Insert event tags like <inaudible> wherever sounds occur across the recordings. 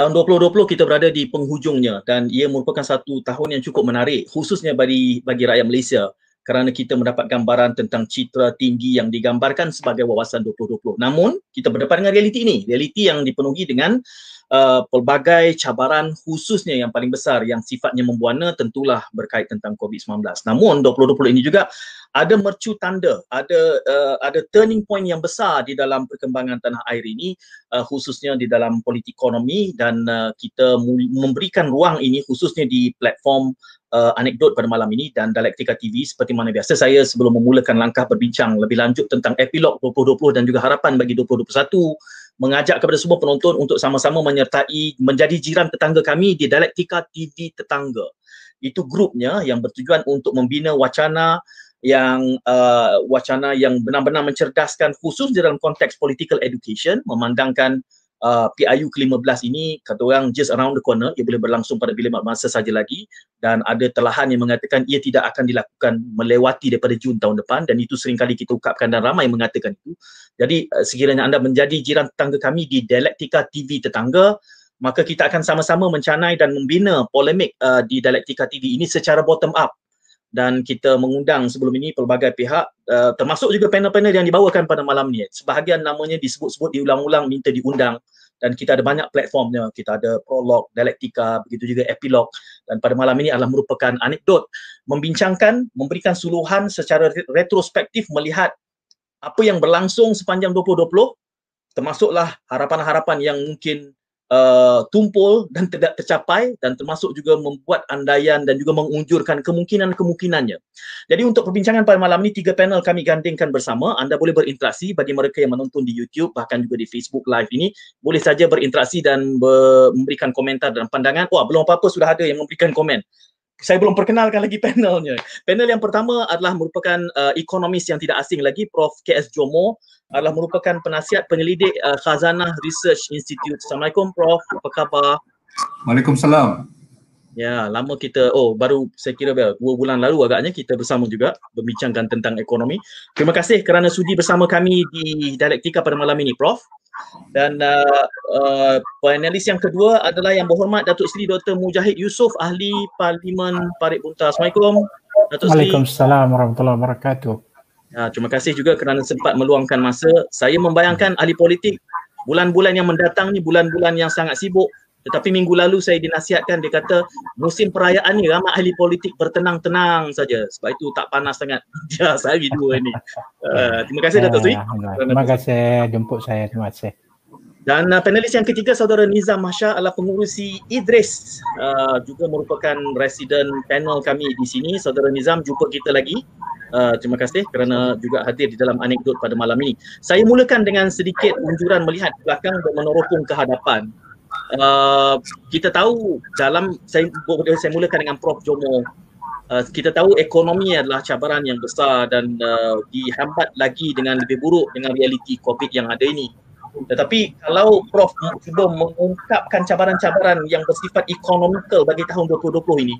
tahun 2020 kita berada di penghujungnya dan ia merupakan satu tahun yang cukup menarik khususnya bagi bagi rakyat Malaysia kerana kita mendapat gambaran tentang citra tinggi yang digambarkan sebagai wawasan 2020. Namun, kita berdepan dengan realiti ini. Realiti yang dipenuhi dengan uh, pelbagai cabaran khususnya yang paling besar yang sifatnya membuana tentulah berkait tentang COVID-19. Namun 2020 ini juga ada mercu tanda, ada uh, ada turning point yang besar di dalam perkembangan tanah air ini uh, khususnya di dalam politik ekonomi dan uh, kita memberikan ruang ini khususnya di platform uh, anekdot pada malam ini dan Dialektika TV seperti mana biasa saya sebelum memulakan langkah berbincang lebih lanjut tentang epilog 2020 dan juga harapan bagi 2021 mengajak kepada semua penonton untuk sama-sama menyertai menjadi jiran tetangga kami di Dialektika TV Tetangga. Itu grupnya yang bertujuan untuk membina wacana yang uh, wacana yang benar-benar mencerdaskan khusus dalam konteks political education memandangkan PIU ke-15 ini kata orang just around the corner ia boleh berlangsung pada bila masa saja lagi. Dan ada telahan yang mengatakan ia tidak akan dilakukan melewati daripada Jun tahun depan. Dan itu sering kali kita ungkapkan dan ramai mengatakan itu. Jadi uh, sekiranya anda menjadi jiran tetangga kami di Dialektika TV tetangga maka kita akan sama-sama mencanai dan membina polemik uh, di Dialektika TV ini secara bottom up dan kita mengundang sebelum ini pelbagai pihak uh, termasuk juga panel-panel yang dibawakan pada malam ni. Sebahagian namanya disebut-sebut diulang-ulang minta diundang. Dan kita ada banyak platformnya. Kita ada prolog dialektika begitu juga epilog dan pada malam ini adalah merupakan anekdot. Membincangkan memberikan suluhan secara retrospektif melihat apa yang berlangsung sepanjang 2020 termasuklah harapan-harapan yang mungkin uh, tumpul dan tidak tercapai dan termasuk juga membuat andaian dan juga mengunjurkan kemungkinan-kemungkinannya. Jadi untuk perbincangan pada malam ini tiga panel kami gandingkan bersama. Anda boleh berinteraksi bagi mereka yang menonton di YouTube bahkan juga di Facebook Live ini boleh saja berinteraksi dan ber- memberikan komentar dan pandangan. Wah, belum apa-apa sudah ada yang memberikan komen saya belum perkenalkan lagi <laughs> panelnya. Panel yang pertama adalah merupakan uh, ekonomis yang tidak asing lagi, Prof. KS Jomo adalah merupakan penasihat penyelidik uh, Khazanah Research Institute. Assalamualaikum Prof. Apa khabar? Waalaikumsalam. Ya, lama kita, oh baru saya kira bel, dua bulan lalu agaknya kita bersama juga berbincangkan tentang ekonomi. Terima kasih kerana sudi bersama kami di Dialektika pada malam ini Prof. Dan uh, uh, panelis yang kedua adalah yang berhormat Datuk Seri Dr. Mujahid Yusof, Ahli Parlimen Parit Bunta. Assalamualaikum. Datuk Seri. Waalaikumsalam warahmatullahi wabarakatuh. Ya, terima kasih juga kerana sempat meluangkan masa. Saya membayangkan ahli politik bulan-bulan yang mendatang ni bulan-bulan yang sangat sibuk tetapi minggu lalu saya dinasihatkan dia kata musim perayaan ni ramai ahli politik bertenang-tenang saja sebab itu tak panas sangat dia <laughs> sehari dua ni. Uh, <laughs> terima kasih Datuk Sri. Ya, terima kasih jemput saya. Terima kasih. Dan uh, panelis yang ketiga saudara Nizam Masya adalah pengurusi Idris uh, juga merupakan residen panel kami di sini. Saudara Nizam jumpa kita lagi. Uh, terima kasih kerana juga hadir di dalam anekdot pada malam ini. Saya mulakan dengan sedikit unjuran melihat belakang dan meneropong ke hadapan. Uh, kita tahu dalam saya saya mulakan dengan Prof. Jomo. Uh, kita tahu ekonomi adalah cabaran yang besar dan uh, dihambat lagi dengan lebih buruk dengan realiti Covid yang ada ini. Tetapi kalau Prof cuba mengungkapkan cabaran-cabaran yang bersifat ekonomikal bagi tahun 2020 ini,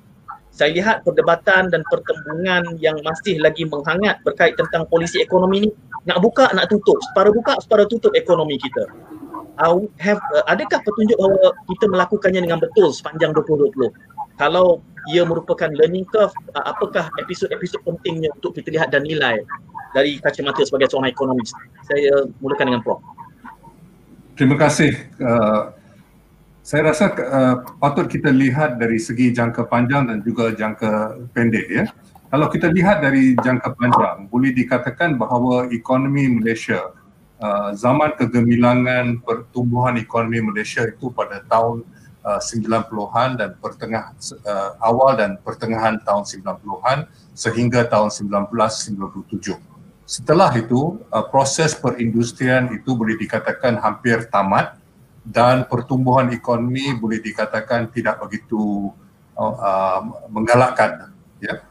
saya lihat perdebatan dan pertembungan yang masih lagi menghangat berkait tentang polisi ekonomi ini nak buka nak tutup, separa buka separa tutup ekonomi kita uh, have uh, adakah petunjuk bahawa kita melakukannya dengan betul sepanjang 2020 kalau ia merupakan learning curve uh, apakah episod-episod pentingnya untuk kita lihat dan nilai dari kacamata sebagai seorang ekonomis saya mulakan dengan Prof. Terima kasih. Uh, saya rasa uh, patut kita lihat dari segi jangka panjang dan juga jangka pendek ya. Kalau kita lihat dari jangka panjang boleh dikatakan bahawa ekonomi Malaysia Uh, zaman kegemilangan pertumbuhan ekonomi Malaysia itu pada tahun uh, 90-an dan pertengah uh, awal dan pertengahan tahun 90-an sehingga tahun 1997. Setelah itu uh, proses perindustrian itu boleh dikatakan hampir tamat dan pertumbuhan ekonomi boleh dikatakan tidak begitu uh, uh, menggalakkan ya.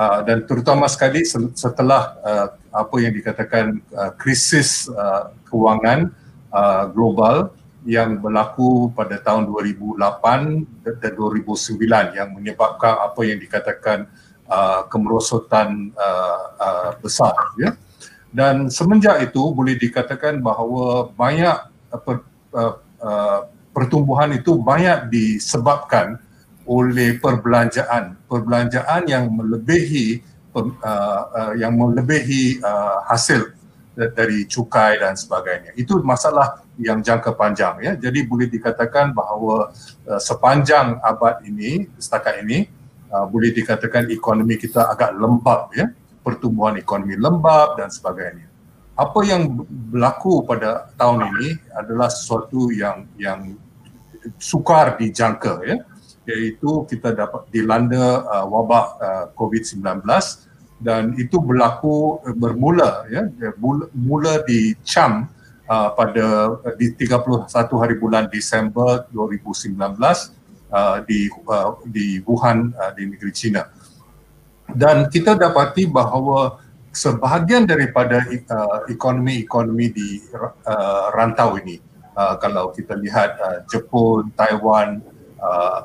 Uh, dan terutama sekali setelah uh, apa yang dikatakan uh, krisis uh, kewangan uh, global yang berlaku pada tahun 2008 dan 2009 yang menyebabkan apa yang dikatakan uh, kemerosotan uh, uh, besar ya. Dan semenjak itu boleh dikatakan bahawa banyak uh, per, uh, uh, pertumbuhan itu banyak disebabkan oleh perbelanjaan perbelanjaan yang melebihi uh, uh, yang melebihi uh, hasil dari cukai dan sebagainya. Itu masalah yang jangka panjang ya. Jadi boleh dikatakan bahawa uh, sepanjang abad ini setakat ini uh, boleh dikatakan ekonomi kita agak lembab ya. Pertumbuhan ekonomi lembab dan sebagainya. Apa yang berlaku pada tahun ini adalah sesuatu yang yang sukar dijangka ya. Iaitu kita dapat dilanda uh, wabak uh, COVID-19 dan itu berlaku eh, bermula ya mula di Cham uh, pada uh, di 31 hari bulan Disember 2019 uh, di uh, di Wuhan uh, di negeri China. Dan kita dapati bahawa sebahagian daripada uh, ekonomi-ekonomi di uh, rantau ini uh, kalau kita lihat uh, Jepun, Taiwan, uh,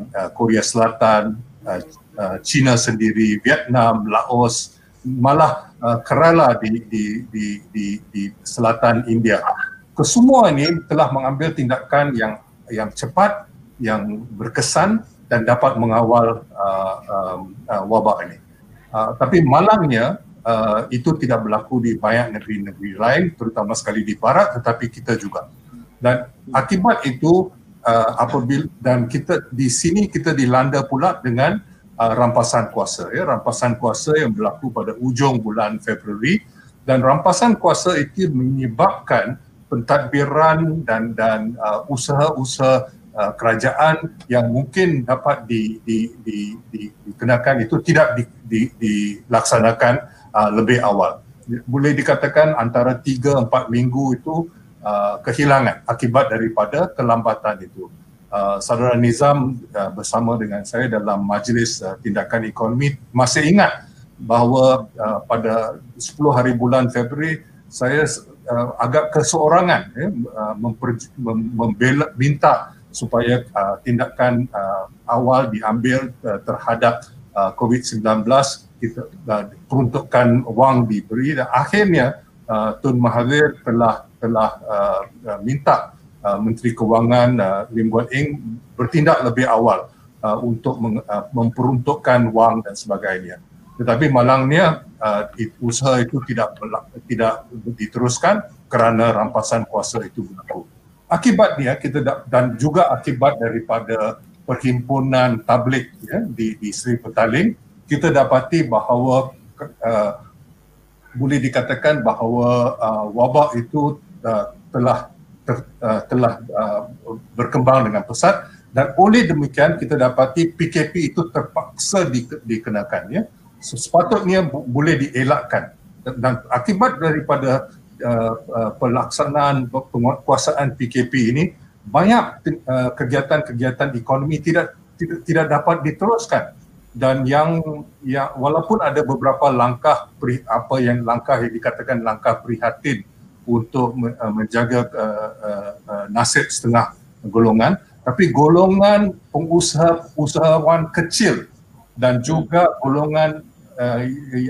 uh, Korea Selatan, uh, Uh, China sendiri, Vietnam, Laos, malah uh, Kerala di, di, di, di, di selatan India. Kesemua ini telah mengambil tindakan yang yang cepat, yang berkesan dan dapat mengawal uh, um, uh, wabak ini. Uh, tapi malangnya uh, itu tidak berlaku di banyak negeri-negeri lain, terutama sekali di Barat, tetapi kita juga. Dan akibat itu uh, apabila dan kita di sini kita dilanda pula dengan uh, rampasan kuasa ya. Rampasan kuasa yang berlaku pada ujung bulan Februari. Dan rampasan kuasa itu menyebabkan pentadbiran dan dan uh, usaha-usaha uh, kerajaan yang mungkin dapat di, di, di, di, dikenakan itu tidak di, di, dilaksanakan uh, lebih awal. Boleh dikatakan antara 3 4 minggu itu uh, kehilangan akibat daripada kelambatan itu. Uh, saudara Nizam uh, bersama dengan saya dalam majlis uh, tindakan ekonomi masih ingat bahawa uh, pada 10 hari bulan Februari saya uh, agak keseorangan ya, uh, memper, mem, membela, minta supaya uh, tindakan uh, awal diambil uh, terhadap uh, COVID-19 kita uh, peruntukan wang diberi dan akhirnya uh, Tun Mahathir telah telah uh, minta Uh, Menteri Kewangan uh, Lim Guan Eng bertindak lebih awal uh, untuk meng, uh, memperuntukkan wang dan sebagainya. Tetapi malangnya uh, usaha itu tidak tidak diteruskan kerana rampasan kuasa itu berlaku. Akibatnya kita da- dan juga akibat daripada perhimpunan tablik ya, di, di Sri Petaling, kita dapati bahawa uh, boleh dikatakan bahawa uh, wabak itu uh, telah ter, uh, telah uh, berkembang dengan pesat. Dan oleh demikian kita dapati PKP itu terpaksa di, dikenakan ya. Sepatutnya bu, boleh dielakkan. Dan, dan akibat daripada uh, uh, pelaksanaan penguasaan PKP ini banyak uh, kegiatan-kegiatan ekonomi tidak tidak tidak dapat diteruskan. Dan yang yang walaupun ada beberapa langkah apa yang langkah yang dikatakan langkah prihatin untuk uh, menjaga uh, uh, uh, nasib setengah golongan tapi golongan pengusaha usahawan kecil dan juga golongan uh,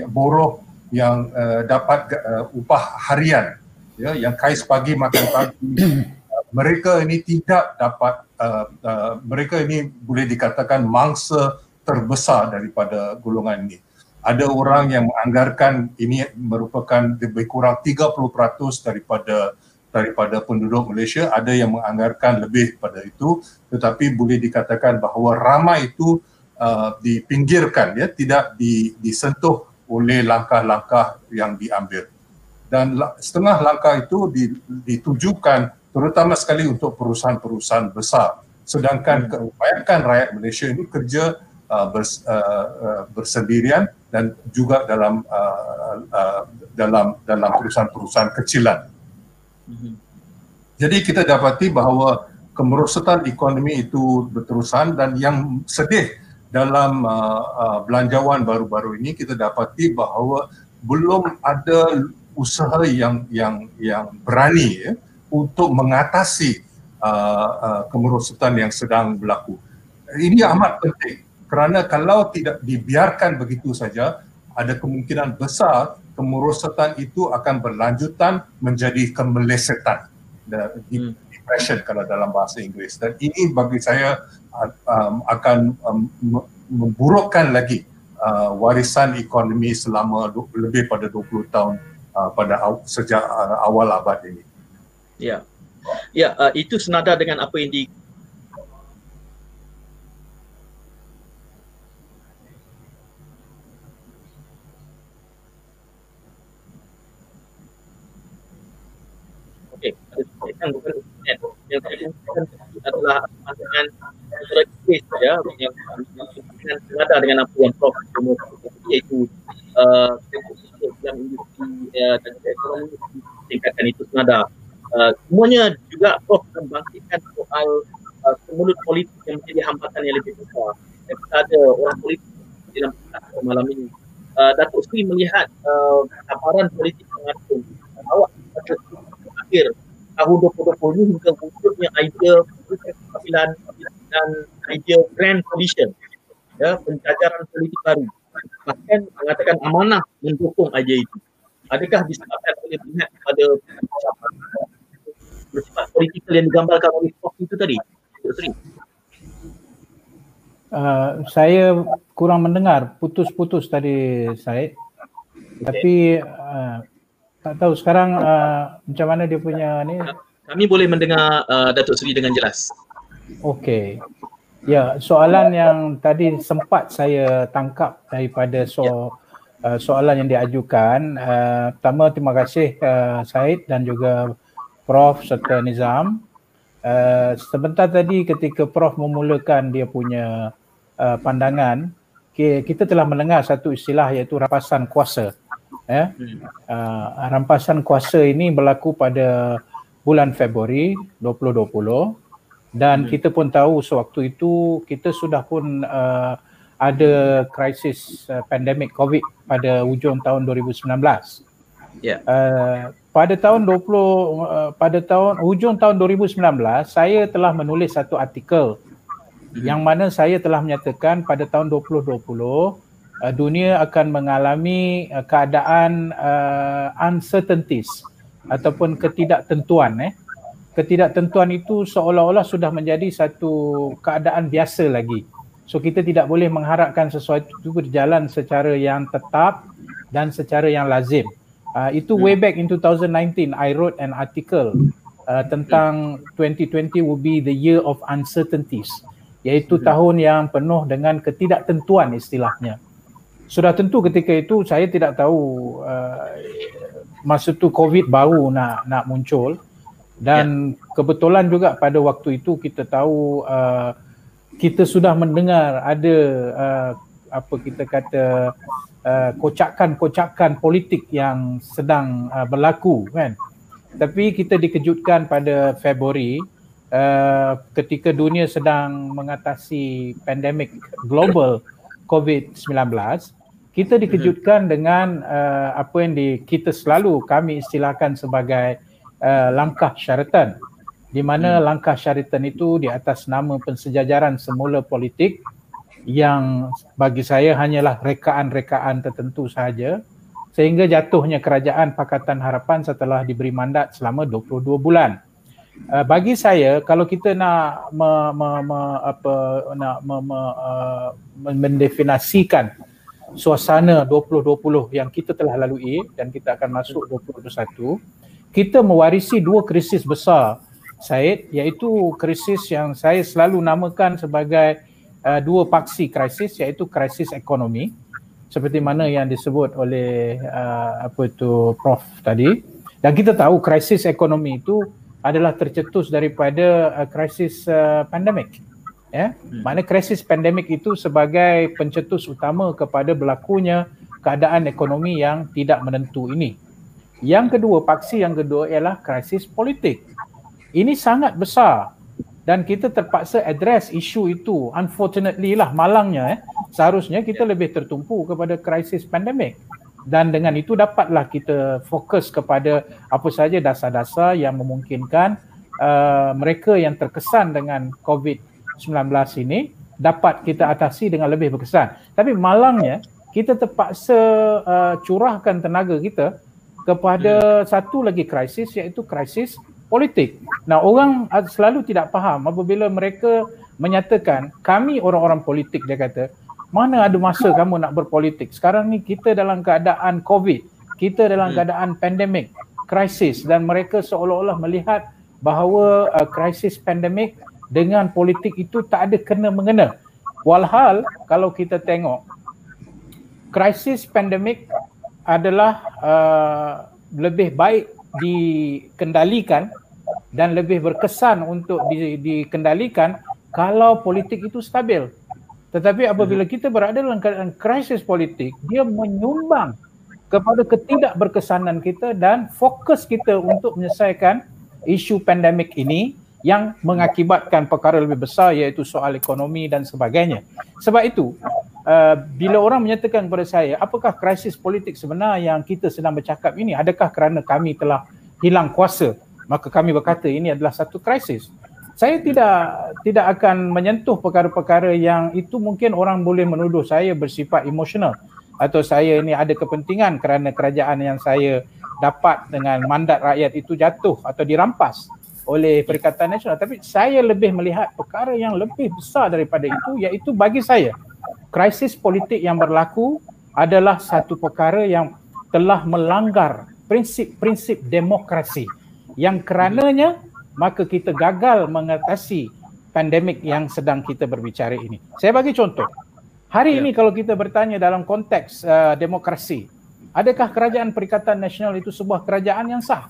buruh yang uh, dapat uh, upah harian ya yang kais pagi makan pagi. <coughs> Uh, mereka ini tidak dapat uh, uh, mereka ini boleh dikatakan mangsa terbesar daripada golongan ini ada orang yang menganggarkan ini merupakan lebih kurang 30% daripada daripada penduduk Malaysia. Ada yang menganggarkan lebih pada itu tetapi boleh dikatakan bahawa ramai itu uh, dipinggirkan ya tidak di, disentuh oleh langkah-langkah yang diambil. Dan setengah langkah itu ditujukan terutama sekali untuk perusahaan-perusahaan besar. Sedangkan kebanyakan rakyat Malaysia ini kerja uh, bers, uh, uh, bersendirian dan juga dalam uh, uh, dalam dalam perusahaan-perusahaan kecilan. Mm-hmm. Jadi kita dapati bahawa kemerosotan ekonomi itu berterusan dan yang sedih dalam uh, uh, belanjawan baru-baru ini kita dapati bahawa belum ada usaha yang yang yang berani ya, untuk mengatasi uh, uh, kemerosotan yang sedang berlaku. Ini amat penting kerana kalau tidak dibiarkan begitu saja ada kemungkinan besar kemerosotan itu akan berlanjutan menjadi kemelesetan hmm. depression kalau dalam bahasa Inggeris dan ini bagi saya um, akan um, memburukkan lagi uh, warisan ekonomi selama lebih pada 20 tahun uh, pada aw, sejak uh, awal abad ini. Ya. Ya, uh, itu senada dengan apa yang di yang bukan yang adalah pandangan strategis ya yang yang senada dengan apa yang Prof Jomo iaitu uh, yang industri uh, dan ekonomi tingkatkan itu senada uh, semuanya juga Prof membangkitkan soal uh, mulut politik yang menjadi hambatan yang lebih besar kita ada orang politik dalam malam ini. Datuk Sri melihat gambaran politik mengatur awak akhir tahun 2020 ini hingga wujudnya idea keadilan dan idea grand coalition ya penjajaran politik baru. Bahkan mengatakan amanah mendukung idea itu. Adakah disebabkan oleh pihak kepada bersifat politik yang digambarkan oleh Prof itu tadi Uh, saya kurang mendengar putus-putus tadi saya okay. tapi uh, tak tahu sekarang uh, macam mana dia punya ni. Kami boleh mendengar uh, Datuk Seri dengan jelas. Okey. Ya, soalan yang tadi sempat saya tangkap daripada so ya. uh, soalan yang diajukan. Uh, pertama terima kasih uh, Said dan juga Prof serta Nizam. Uh, sebentar tadi ketika Prof memulakan dia punya uh, pandangan, kita telah mendengar satu istilah iaitu rapasan kuasa ya. Uh, rampasan kuasa ini berlaku pada bulan Februari 2020 dan hmm. kita pun tahu sewaktu itu kita sudah pun uh, ada krisis uh, pandemik COVID pada hujung tahun 2019. Ya. Yeah. Uh, pada tahun 20 uh, pada tahun hujung tahun 2019 saya telah menulis satu artikel hmm. yang mana saya telah menyatakan pada tahun 2020 Uh, dunia akan mengalami uh, keadaan uh, uncertainties ataupun ketidaktentuan eh. Ketidaktentuan itu seolah-olah sudah menjadi satu keadaan biasa lagi. So kita tidak boleh mengharapkan sesuatu itu berjalan secara yang tetap dan secara yang lazim. Uh, itu way back in 2019 I wrote an article uh, tentang 2020 will be the year of uncertainties iaitu tahun yang penuh dengan ketidaktentuan istilahnya sudah tentu ketika itu saya tidak tahu uh, masa tu covid baru nak nak muncul. Dan ya. kebetulan juga pada waktu itu kita tahu uh, kita sudah mendengar ada uh, apa kita kata uh, kocakan-kocakan politik yang sedang uh, berlaku kan. Tapi kita dikejutkan pada Februari uh, ketika dunia sedang mengatasi pandemik global COVID-19 kita dikejutkan hmm. dengan uh, apa yang di, kita selalu kami istilahkan sebagai uh, langkah syaratan di mana hmm. langkah syaratan itu di atas nama pensejajaran semula politik yang bagi saya hanyalah rekaan-rekaan tertentu sahaja sehingga jatuhnya kerajaan Pakatan Harapan setelah diberi mandat selama 22 bulan. Uh, bagi saya kalau kita nak me, me, me, apa nak me, me, uh, mendefinisikan suasana 2020 yang kita telah lalui dan kita akan masuk 2021 kita mewarisi dua krisis besar Syed iaitu krisis yang saya selalu namakan sebagai uh, dua paksi krisis iaitu krisis ekonomi seperti mana yang disebut oleh uh, apa itu prof tadi. Dan kita tahu krisis ekonomi itu adalah tercetus daripada uh, krisis uh, pandemik ya? Hmm. mana krisis pandemik itu sebagai pencetus utama kepada berlakunya keadaan ekonomi yang tidak menentu ini. Yang kedua paksi yang kedua ialah krisis politik. Ini sangat besar dan kita terpaksa address isu itu. Unfortunately lah malangnya eh. Seharusnya kita lebih tertumpu kepada krisis pandemik. Dan dengan itu dapatlah kita fokus kepada apa saja dasar-dasar yang memungkinkan uh, mereka yang terkesan dengan COVID 19 ini dapat kita atasi dengan lebih berkesan. Tapi malangnya kita terpaksa uh, curahkan tenaga kita kepada hmm. satu lagi krisis iaitu krisis politik. Nah, orang selalu tidak faham apabila mereka menyatakan kami orang-orang politik dia kata, mana ada masa kamu nak berpolitik? Sekarang ni kita dalam keadaan COVID, kita dalam hmm. keadaan pandemik, krisis dan mereka seolah-olah melihat bahawa uh, krisis pandemik dengan politik itu tak ada kena mengena. Walhal kalau kita tengok krisis pandemik adalah uh, lebih baik dikendalikan dan lebih berkesan untuk di, dikendalikan kalau politik itu stabil. Tetapi apabila kita berada dalam keadaan krisis politik, dia menyumbang kepada ketidakberkesanan kita dan fokus kita untuk menyelesaikan isu pandemik ini yang mengakibatkan perkara lebih besar iaitu soal ekonomi dan sebagainya. Sebab itu, uh, bila orang menyatakan kepada saya, apakah krisis politik sebenar yang kita sedang bercakap ini? Adakah kerana kami telah hilang kuasa? Maka kami berkata ini adalah satu krisis. Saya tidak tidak akan menyentuh perkara-perkara yang itu mungkin orang boleh menuduh saya bersifat emosional atau saya ini ada kepentingan kerana kerajaan yang saya dapat dengan mandat rakyat itu jatuh atau dirampas oleh Perikatan Nasional. Tapi saya lebih melihat perkara yang lebih besar daripada itu iaitu bagi saya krisis politik yang berlaku adalah satu perkara yang telah melanggar prinsip-prinsip demokrasi yang kerananya maka kita gagal mengatasi pandemik yang sedang kita berbicara ini. Saya bagi contoh. Hari ya. ini kalau kita bertanya dalam konteks uh, demokrasi, adakah kerajaan Perikatan Nasional itu sebuah kerajaan yang sah?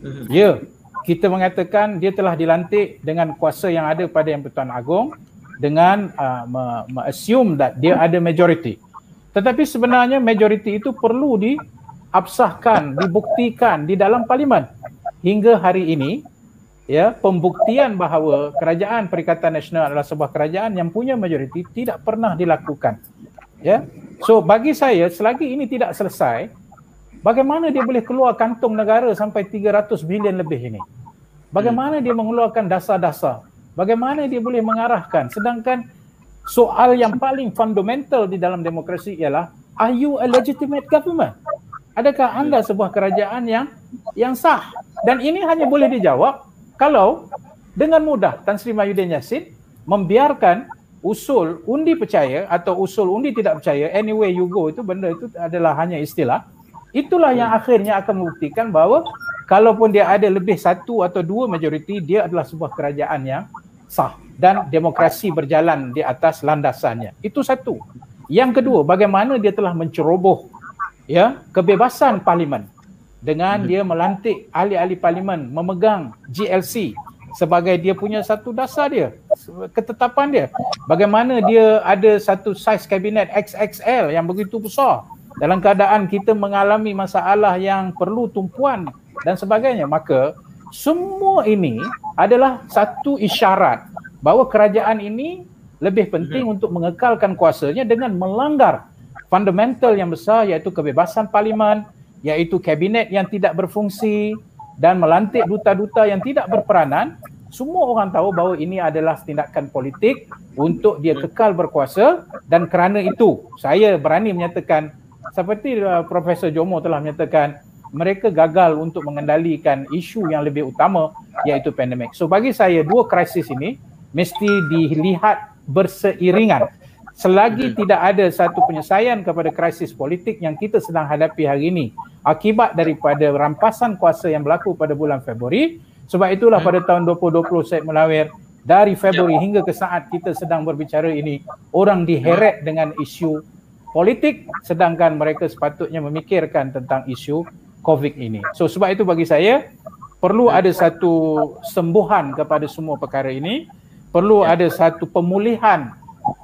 Mhm. Ya, kita mengatakan dia telah dilantik dengan kuasa yang ada pada Yang Pertuan Agong dengan uh, assume that dia ada majority. Tetapi sebenarnya majority itu perlu diabsahkan, dibuktikan di dalam parlimen. Hingga hari ini, ya, pembuktian bahawa kerajaan Perikatan Nasional adalah sebuah kerajaan yang punya majority tidak pernah dilakukan. Ya. So bagi saya selagi ini tidak selesai, bagaimana dia boleh keluar kantong negara sampai 300 bilion lebih ini? Bagaimana dia mengeluarkan dasar-dasar Bagaimana dia boleh mengarahkan? Sedangkan soal yang paling fundamental di dalam demokrasi ialah are you a legitimate government? Adakah anda sebuah kerajaan yang yang sah? Dan ini hanya boleh dijawab kalau dengan mudah Tan Sri Mahyudin Yassin membiarkan usul undi percaya atau usul undi tidak percaya anyway you go itu benda itu adalah hanya istilah itulah yang akhirnya akan membuktikan bahawa kalaupun dia ada lebih satu atau dua majoriti dia adalah sebuah kerajaan yang sah dan demokrasi berjalan di atas landasannya. Itu satu. Yang kedua, bagaimana dia telah menceroboh ya kebebasan parlimen dengan hmm. dia melantik ahli-ahli parlimen memegang GLC sebagai dia punya satu dasar dia, ketetapan dia. Bagaimana dia ada satu saiz kabinet XXL yang begitu besar dalam keadaan kita mengalami masalah yang perlu tumpuan dan sebagainya. Maka semua ini adalah satu isyarat bahawa kerajaan ini lebih penting untuk mengekalkan kuasanya dengan melanggar fundamental yang besar iaitu kebebasan parlimen, iaitu kabinet yang tidak berfungsi dan melantik duta-duta yang tidak berperanan. Semua orang tahu bahawa ini adalah tindakan politik untuk dia kekal berkuasa dan kerana itu saya berani menyatakan seperti uh, Profesor Jomo telah menyatakan mereka gagal untuk mengendalikan isu yang lebih utama iaitu pandemik. So bagi saya dua krisis ini mesti dilihat berseiringan. Selagi tidak ada satu penyelesaian kepada krisis politik yang kita sedang hadapi hari ini akibat daripada rampasan kuasa yang berlaku pada bulan Februari, sebab itulah pada hmm. tahun 2020 Syed Melawir dari Februari ya. hingga ke saat kita sedang berbicara ini orang diheret dengan isu politik sedangkan mereka sepatutnya memikirkan tentang isu COVID ini. So sebab itu bagi saya perlu ada satu sembuhan kepada semua perkara ini, perlu ya. ada satu pemulihan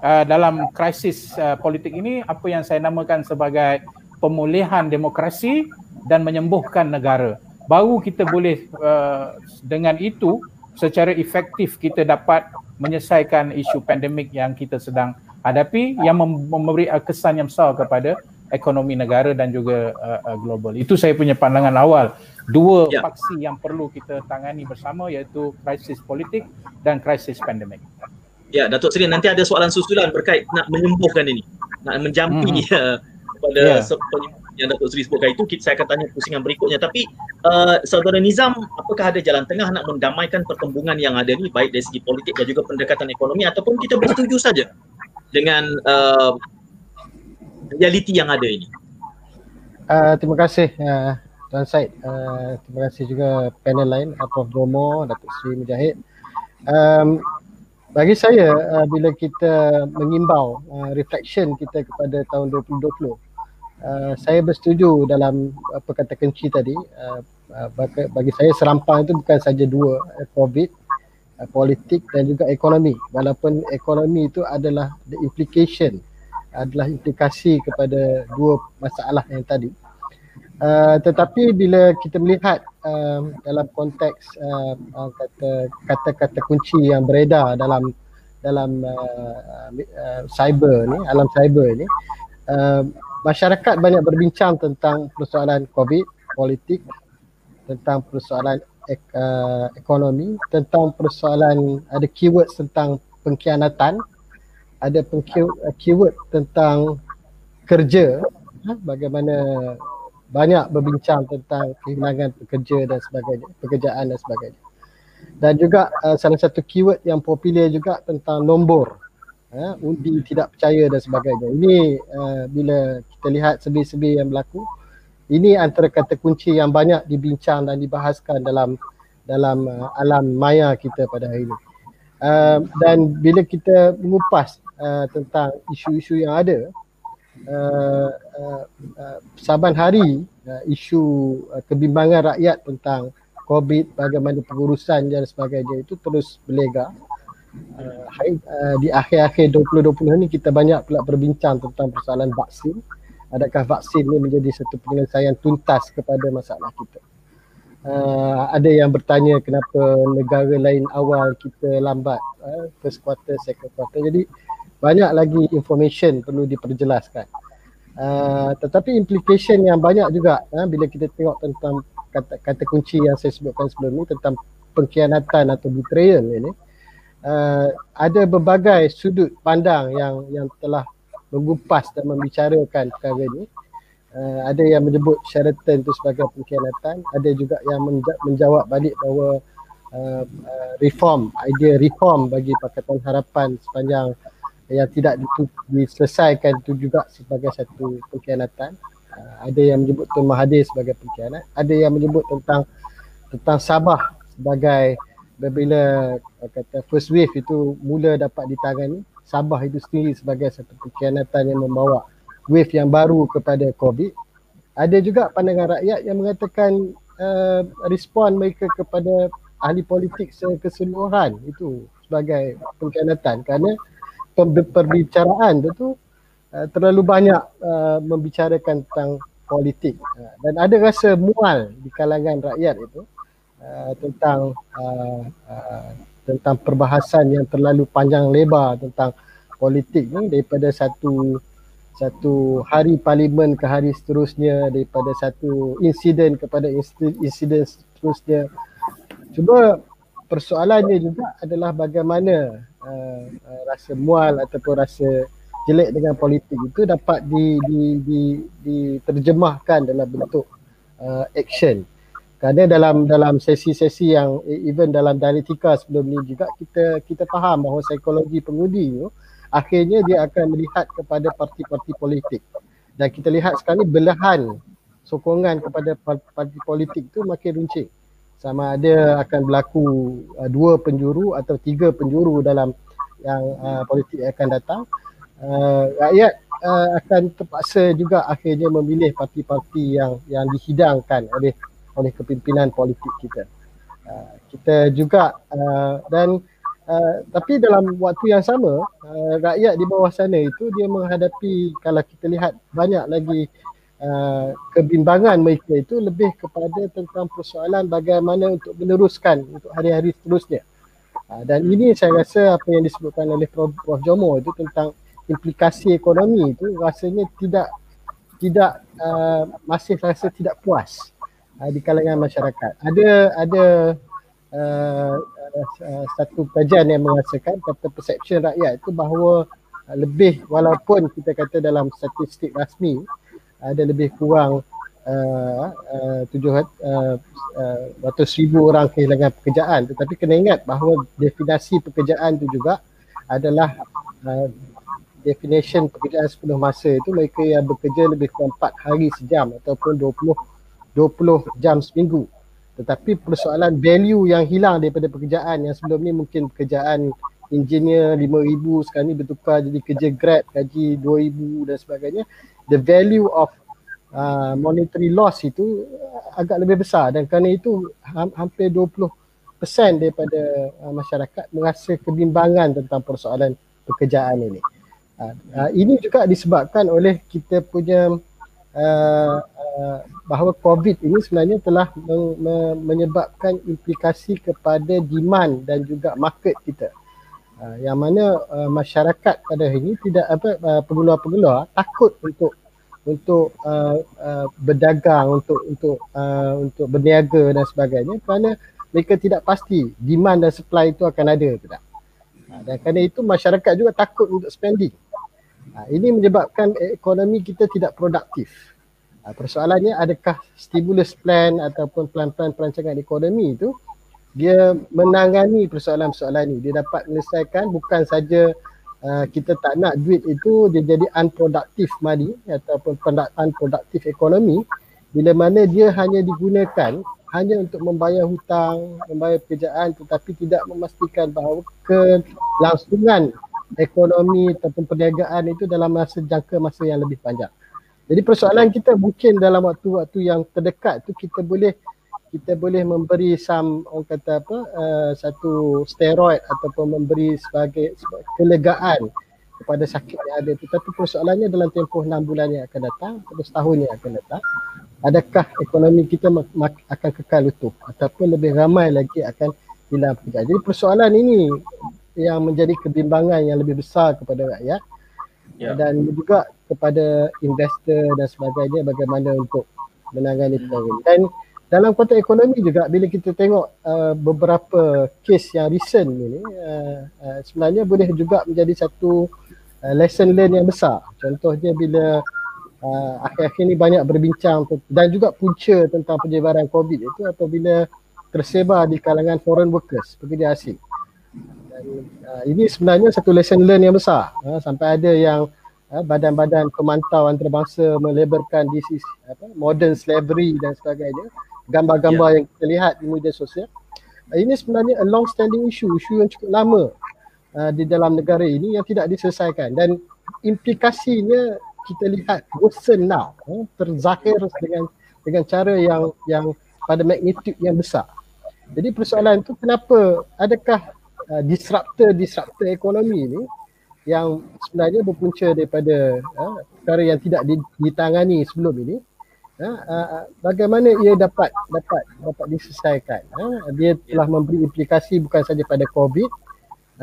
uh, dalam krisis uh, politik ini apa yang saya namakan sebagai pemulihan demokrasi dan menyembuhkan negara. Baru kita boleh uh, dengan itu secara efektif kita dapat menyelesaikan isu pandemik yang kita sedang hadapi yang memberi kesan yang besar kepada ekonomi negara dan juga uh, uh, global. Itu saya punya pandangan awal. Dua ya. faksi yang perlu kita tangani bersama iaitu krisis politik dan krisis pandemik. Ya, Datuk Seri nanti ada soalan susulan berkait nak menyembuhkan ini. Nak menjampi hmm. uh, pada yeah. yang Datuk Seri sebutkan itu kita, saya akan tanya pusingan berikutnya tapi uh, saudara Nizam apakah ada jalan tengah nak mendamaikan pertembungan yang ada ni baik dari segi politik dan juga pendekatan ekonomi ataupun kita bersetuju saja dengan uh, realiti yang ada ini. Uh, terima kasih uh, Tuan Said. Uh, terima kasih juga panel lain Prof. Bromo Datuk Seri Mujahid. Um, bagi saya uh, bila kita mengimbau uh, reflection kita kepada tahun 2020 uh, saya bersetuju dalam apa kata kenci tadi. Uh, bagi, bagi saya serampang itu bukan saja dua covid uh, politik dan juga ekonomi. Walaupun ekonomi itu adalah the implication adalah implikasi kepada dua masalah yang tadi. Uh, tetapi bila kita melihat uh, dalam konteks uh, kata kata-kata kunci yang beredar dalam dalam uh, uh, cyber ni alam cyber ni uh, masyarakat banyak berbincang tentang persoalan COVID, politik, tentang persoalan ek, uh, ekonomi, tentang persoalan ada keyword tentang pengkhianatan, ada uh, keyword tentang kerja, uh, bagaimana banyak berbincang tentang kehilangan pekerja dan sebagainya, pekerjaan dan sebagainya. Dan juga uh, salah satu keyword yang popular juga tentang nombor uh, undi tidak percaya dan sebagainya. Ini uh, bila kita lihat sebi-sebi yang berlaku, ini antara kata kunci yang banyak dibincang dan dibahaskan dalam dalam uh, alam maya kita pada hari ini. Uh, dan bila kita mengupas uh, tentang isu-isu yang ada, uh, uh, uh, saban hari uh, isu uh, kebimbangan rakyat tentang COVID, bagaimana pengurusan dan sebagainya itu terus berlega uh, uh, di akhir-akhir 2020 ni kita banyak pula berbincang tentang persoalan vaksin. Adakah vaksin ni menjadi satu penyelesaian tuntas kepada masalah kita? Uh, ada yang bertanya kenapa negara lain awal kita lambat uh, first quarter, second quarter. Jadi banyak lagi information perlu diperjelaskan. Uh, tetapi implication yang banyak juga uh, bila kita tengok tentang kata, kata kunci yang saya sebutkan sebelum ni tentang pengkhianatan atau betrayal ini uh, uh, ada berbagai sudut pandang yang yang telah mengupas dan membicarakan perkara ini. Uh, ada yang menyebut Sheraton itu sebagai pengkhianatan, ada juga yang menja- menjawab balik bahawa uh, uh, reform, idea reform bagi Pakatan Harapan sepanjang yang tidak diselesaikan itu juga sebagai satu pengkhianatan. Uh, ada yang menyebut Tun Mahathir sebagai pengkhianat, ada yang menyebut tentang tentang Sabah sebagai bila kata first wave itu mula dapat ditangani Sabah itu sendiri sebagai satu pengkhianatan yang membawa wave yang baru kepada COVID. Ada juga pandangan rakyat yang mengatakan uh, respon mereka kepada ahli politik keseluruhan itu sebagai pengkhianatan kerana perbicaraan itu uh, terlalu banyak uh, membicarakan tentang politik. Uh, dan ada rasa mual di kalangan rakyat itu uh, tentang uh, uh, tentang perbahasan yang terlalu panjang lebar tentang politik ni daripada satu satu hari parlimen ke hari seterusnya daripada satu insiden kepada insiden seterusnya. Cuba persoalannya juga adalah bagaimana uh, uh, rasa mual ataupun rasa jelek dengan politik itu dapat di, di, di, diterjemahkan dalam bentuk uh, action. Kerana dalam dalam sesi-sesi yang even dalam dialektika sebelum ni juga kita kita faham bahawa psikologi pengundi tu akhirnya dia akan melihat kepada parti-parti politik. Dan kita lihat sekarang ni belahan sokongan kepada parti politik tu makin runcing sama ada akan berlaku uh, dua penjuru atau tiga penjuru dalam yang uh, politik akan datang uh, rakyat uh, akan terpaksa juga akhirnya memilih parti-parti yang yang dihidangkan oleh oleh kepimpinan politik kita. Uh, kita juga uh, dan uh, tapi dalam waktu yang sama uh, rakyat di bawah sana itu dia menghadapi kalau kita lihat banyak lagi uh, kebimbangan mereka itu lebih kepada tentang persoalan bagaimana untuk meneruskan untuk hari-hari seterusnya. Uh, dan ini saya rasa apa yang disebutkan oleh Prof. Jomo itu tentang implikasi ekonomi itu rasanya tidak tidak uh, masih rasa tidak puas uh, di kalangan masyarakat. Ada ada uh, uh, satu kajian yang mengatakan kata persepsi rakyat itu bahawa uh, lebih walaupun kita kata dalam statistik rasmi ada lebih kurang uh, uh, tujuh uh, ratus ribu orang kehilangan pekerjaan. Tetapi kena ingat bahawa definasi pekerjaan itu juga adalah uh, definition pekerjaan sepenuh masa itu mereka yang bekerja lebih kurang 4 hari sejam ataupun 20 20 jam seminggu. Tetapi persoalan value yang hilang daripada pekerjaan yang sebelum ni mungkin pekerjaan engineer 5000 sekarang ni bertukar jadi kerja grab gaji 2000 dan sebagainya the value of uh, monetary loss itu agak lebih besar dan kerana itu ha- hampir 20% daripada uh, masyarakat merasa kebimbangan tentang persoalan pekerjaan ini. Uh, uh, ini juga disebabkan oleh kita punya uh, uh, bahawa COVID ini sebenarnya telah men- men- menyebabkan implikasi kepada demand dan juga market kita. Uh, yang mana uh, masyarakat pada hari ini tidak apa uh, pengeluar-pengeluar takut untuk untuk uh, uh, berdagang untuk untuk uh, untuk berniaga dan sebagainya kerana mereka tidak pasti demand dan supply itu akan ada ke tak. Uh, dan kerana itu masyarakat juga takut untuk spending. Uh, ini menyebabkan ekonomi kita tidak produktif. Uh, persoalannya adakah stimulus plan ataupun plan-plan perancangan ekonomi itu dia menangani persoalan-persoalan ini. Dia dapat menyelesaikan bukan saja uh, kita tak nak duit itu dia jadi unproductive money ataupun unproductive ekonomi bila mana dia hanya digunakan hanya untuk membayar hutang, membayar pekerjaan tetapi tidak memastikan bahawa kelangsungan ekonomi ataupun perniagaan itu dalam masa jangka masa yang lebih panjang. Jadi persoalan kita mungkin dalam waktu-waktu yang terdekat tu kita boleh kita boleh memberi some orang kata apa uh, satu steroid ataupun memberi sebagai, sebagai kelegaan kepada sakit yang ada. Tetapi persoalannya dalam tempoh 6 bulan yang akan datang atau setahun yang akan datang adakah ekonomi kita akan kekal utuh ataupun lebih ramai lagi akan hilang pekerjaan? Jadi persoalan ini yang menjadi kebimbangan yang lebih besar kepada rakyat yeah. dan juga kepada investor dan sebagainya bagaimana untuk menangani perkara ini. Dan dalam konteks ekonomi juga bila kita tengok uh, beberapa kes yang recent ini uh, uh, sebenarnya boleh juga menjadi satu uh, lesson learn yang besar. Contohnya bila uh, akhir-akhir ini banyak berbincang dan juga punca tentang penyebaran covid itu apabila tersebar di kalangan foreign workers pekerja asing dan uh, ini sebenarnya satu lesson learn yang besar. Uh, sampai ada yang uh, badan-badan pemantau antarabangsa melebarkan this is apa, modern slavery dan sebagainya gambar-gambar yeah. yang kita lihat di media sosial. Uh, ini sebenarnya a long standing issue isu yang cukup lama uh, di dalam negara ini yang tidak diselesaikan. Dan implikasinya kita lihat worsen now uh, terzahir dengan dengan cara yang yang pada magnitude yang besar. Jadi persoalan itu kenapa adakah uh, disruptor disruptor ekonomi ini yang sebenarnya berpunca daripada uh, perkara yang tidak ditangani sebelum ini uh, bagaimana ia dapat dapat dapat diselesaikan? Uh, dia telah memberi implikasi bukan saja pada covid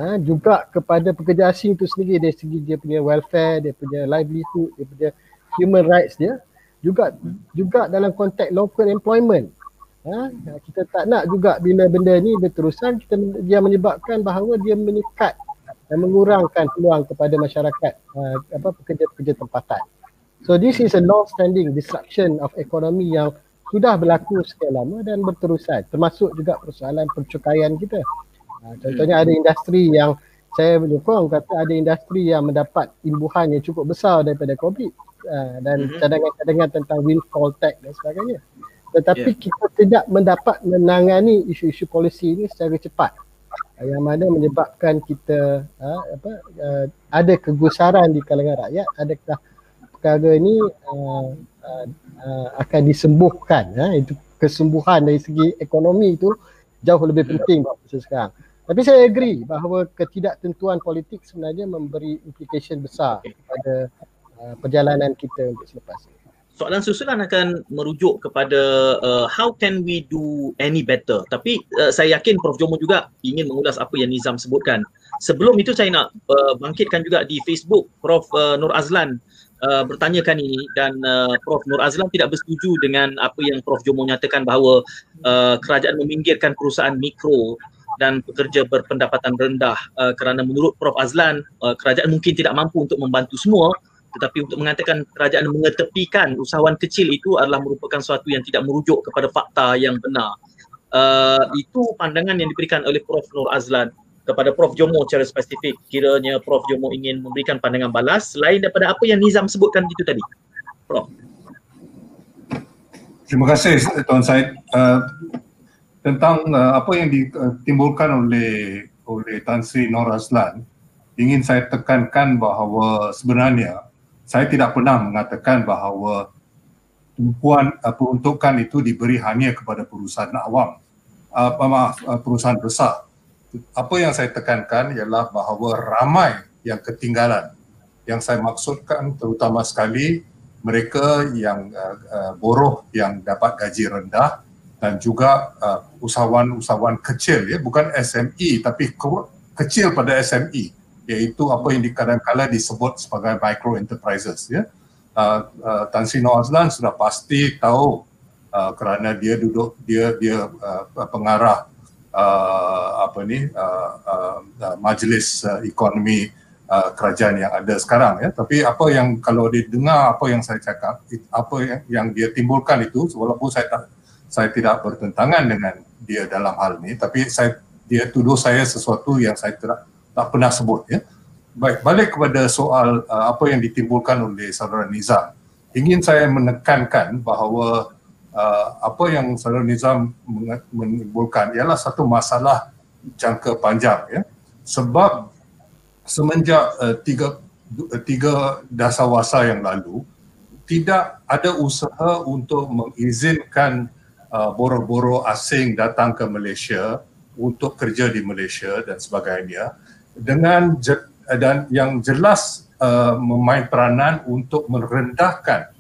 uh, juga kepada pekerja asing itu sendiri. Dari segi dia punya welfare dia punya livelihood dia punya human rights dia. Juga juga dalam konteks local employment. Uh, kita tak nak juga bila benda ni berterusan kita dia menyebabkan bahawa dia meningkat dan mengurangkan peluang kepada masyarakat uh, apa pekerja-pekerja tempatan So this is a long-standing disruption of economy yang sudah berlaku sekian lama dan berterusan termasuk juga persoalan percukaian kita. Uh, contohnya ada industri yang saya menyokong kata ada industri yang mendapat imbuhan yang cukup besar daripada COVID uh, dan mm-hmm. cadangan-cadangan tentang windfall tax dan sebagainya. Tetapi yeah. kita tidak mendapat menangani isu-isu polisi ini secara cepat uh, yang mana menyebabkan kita uh, apa uh, ada kegusaran di kalangan rakyat adakah perkara ini uh, uh, uh, akan disembuhkan uh, itu kesembuhan dari segi ekonomi itu jauh lebih penting buat masa sekarang. Tapi saya agree bahawa ketidaktentuan politik sebenarnya memberi implication besar kepada uh, perjalanan kita untuk selepas ini. Soalan susulan akan merujuk kepada uh, how can we do any better. Tapi uh, saya yakin Prof. Jomo juga ingin mengulas apa yang Nizam sebutkan. Sebelum itu saya nak uh, bangkitkan juga di Facebook Prof uh, Nur Azlan uh, bertanyakan ini. Dan uh, Prof. Nur Azlan tidak bersetuju dengan apa yang Prof. Jomo nyatakan bahawa uh, kerajaan meminggirkan perusahaan mikro dan pekerja berpendapatan rendah. Uh, kerana menurut Prof. Azlan uh, kerajaan mungkin tidak mampu untuk membantu semua tetapi untuk mengatakan kerajaan mengetepikan usahawan kecil itu adalah merupakan sesuatu yang tidak merujuk kepada fakta yang benar. Uh, itu pandangan yang diberikan oleh Prof Nur Azlan kepada Prof Jomo secara spesifik. Kiranya Prof Jomo ingin memberikan pandangan balas selain daripada apa yang Nizam sebutkan itu tadi. Prof. Terima kasih Tuan Syed. Uh, tentang uh, apa yang ditimbulkan oleh oleh Tan Sri Nur Azlan, ingin saya tekankan bahawa sebenarnya saya tidak pernah mengatakan bahawa tumpuan uh, peruntukan itu diberi hanya kepada perusahaan awam, uh, maaf, uh, perusahaan besar. Apa yang saya tekankan ialah bahawa ramai yang ketinggalan. Yang saya maksudkan terutama sekali mereka yang uh, uh, boroh yang dapat gaji rendah dan juga uh, usahawan-usahawan kecil ya bukan SME tapi ke- kecil pada SME iaitu apa yang kadang-kala disebut sebagai micro enterprises ya. Uh, uh, Tan Sri Azlan sudah pasti tahu uh, kerana dia duduk dia dia uh, pengarah uh, apa ni uh, uh, majlis uh, ekonomi uh, kerajaan yang ada sekarang ya tapi apa yang kalau didengar apa yang saya cakap apa yang, yang dia timbulkan itu walaupun saya tak saya tidak bertentangan dengan dia dalam hal ini tapi saya dia tuduh saya sesuatu yang saya tidak tak pernah sebut ya. Baik, balik kepada soal uh, apa yang ditimbulkan oleh saudara Nizam. Ingin saya menekankan bahawa uh, apa yang saudara Nizam menimbulkan ialah satu masalah jangka panjang ya. Sebab semenjak uh, tiga uh, tiga dasawasa yang lalu tidak ada usaha untuk mengizinkan uh, boro-boro asing datang ke Malaysia untuk kerja di Malaysia dan sebagainya dengan je, dan yang jelas uh, memain peranan untuk merendahkan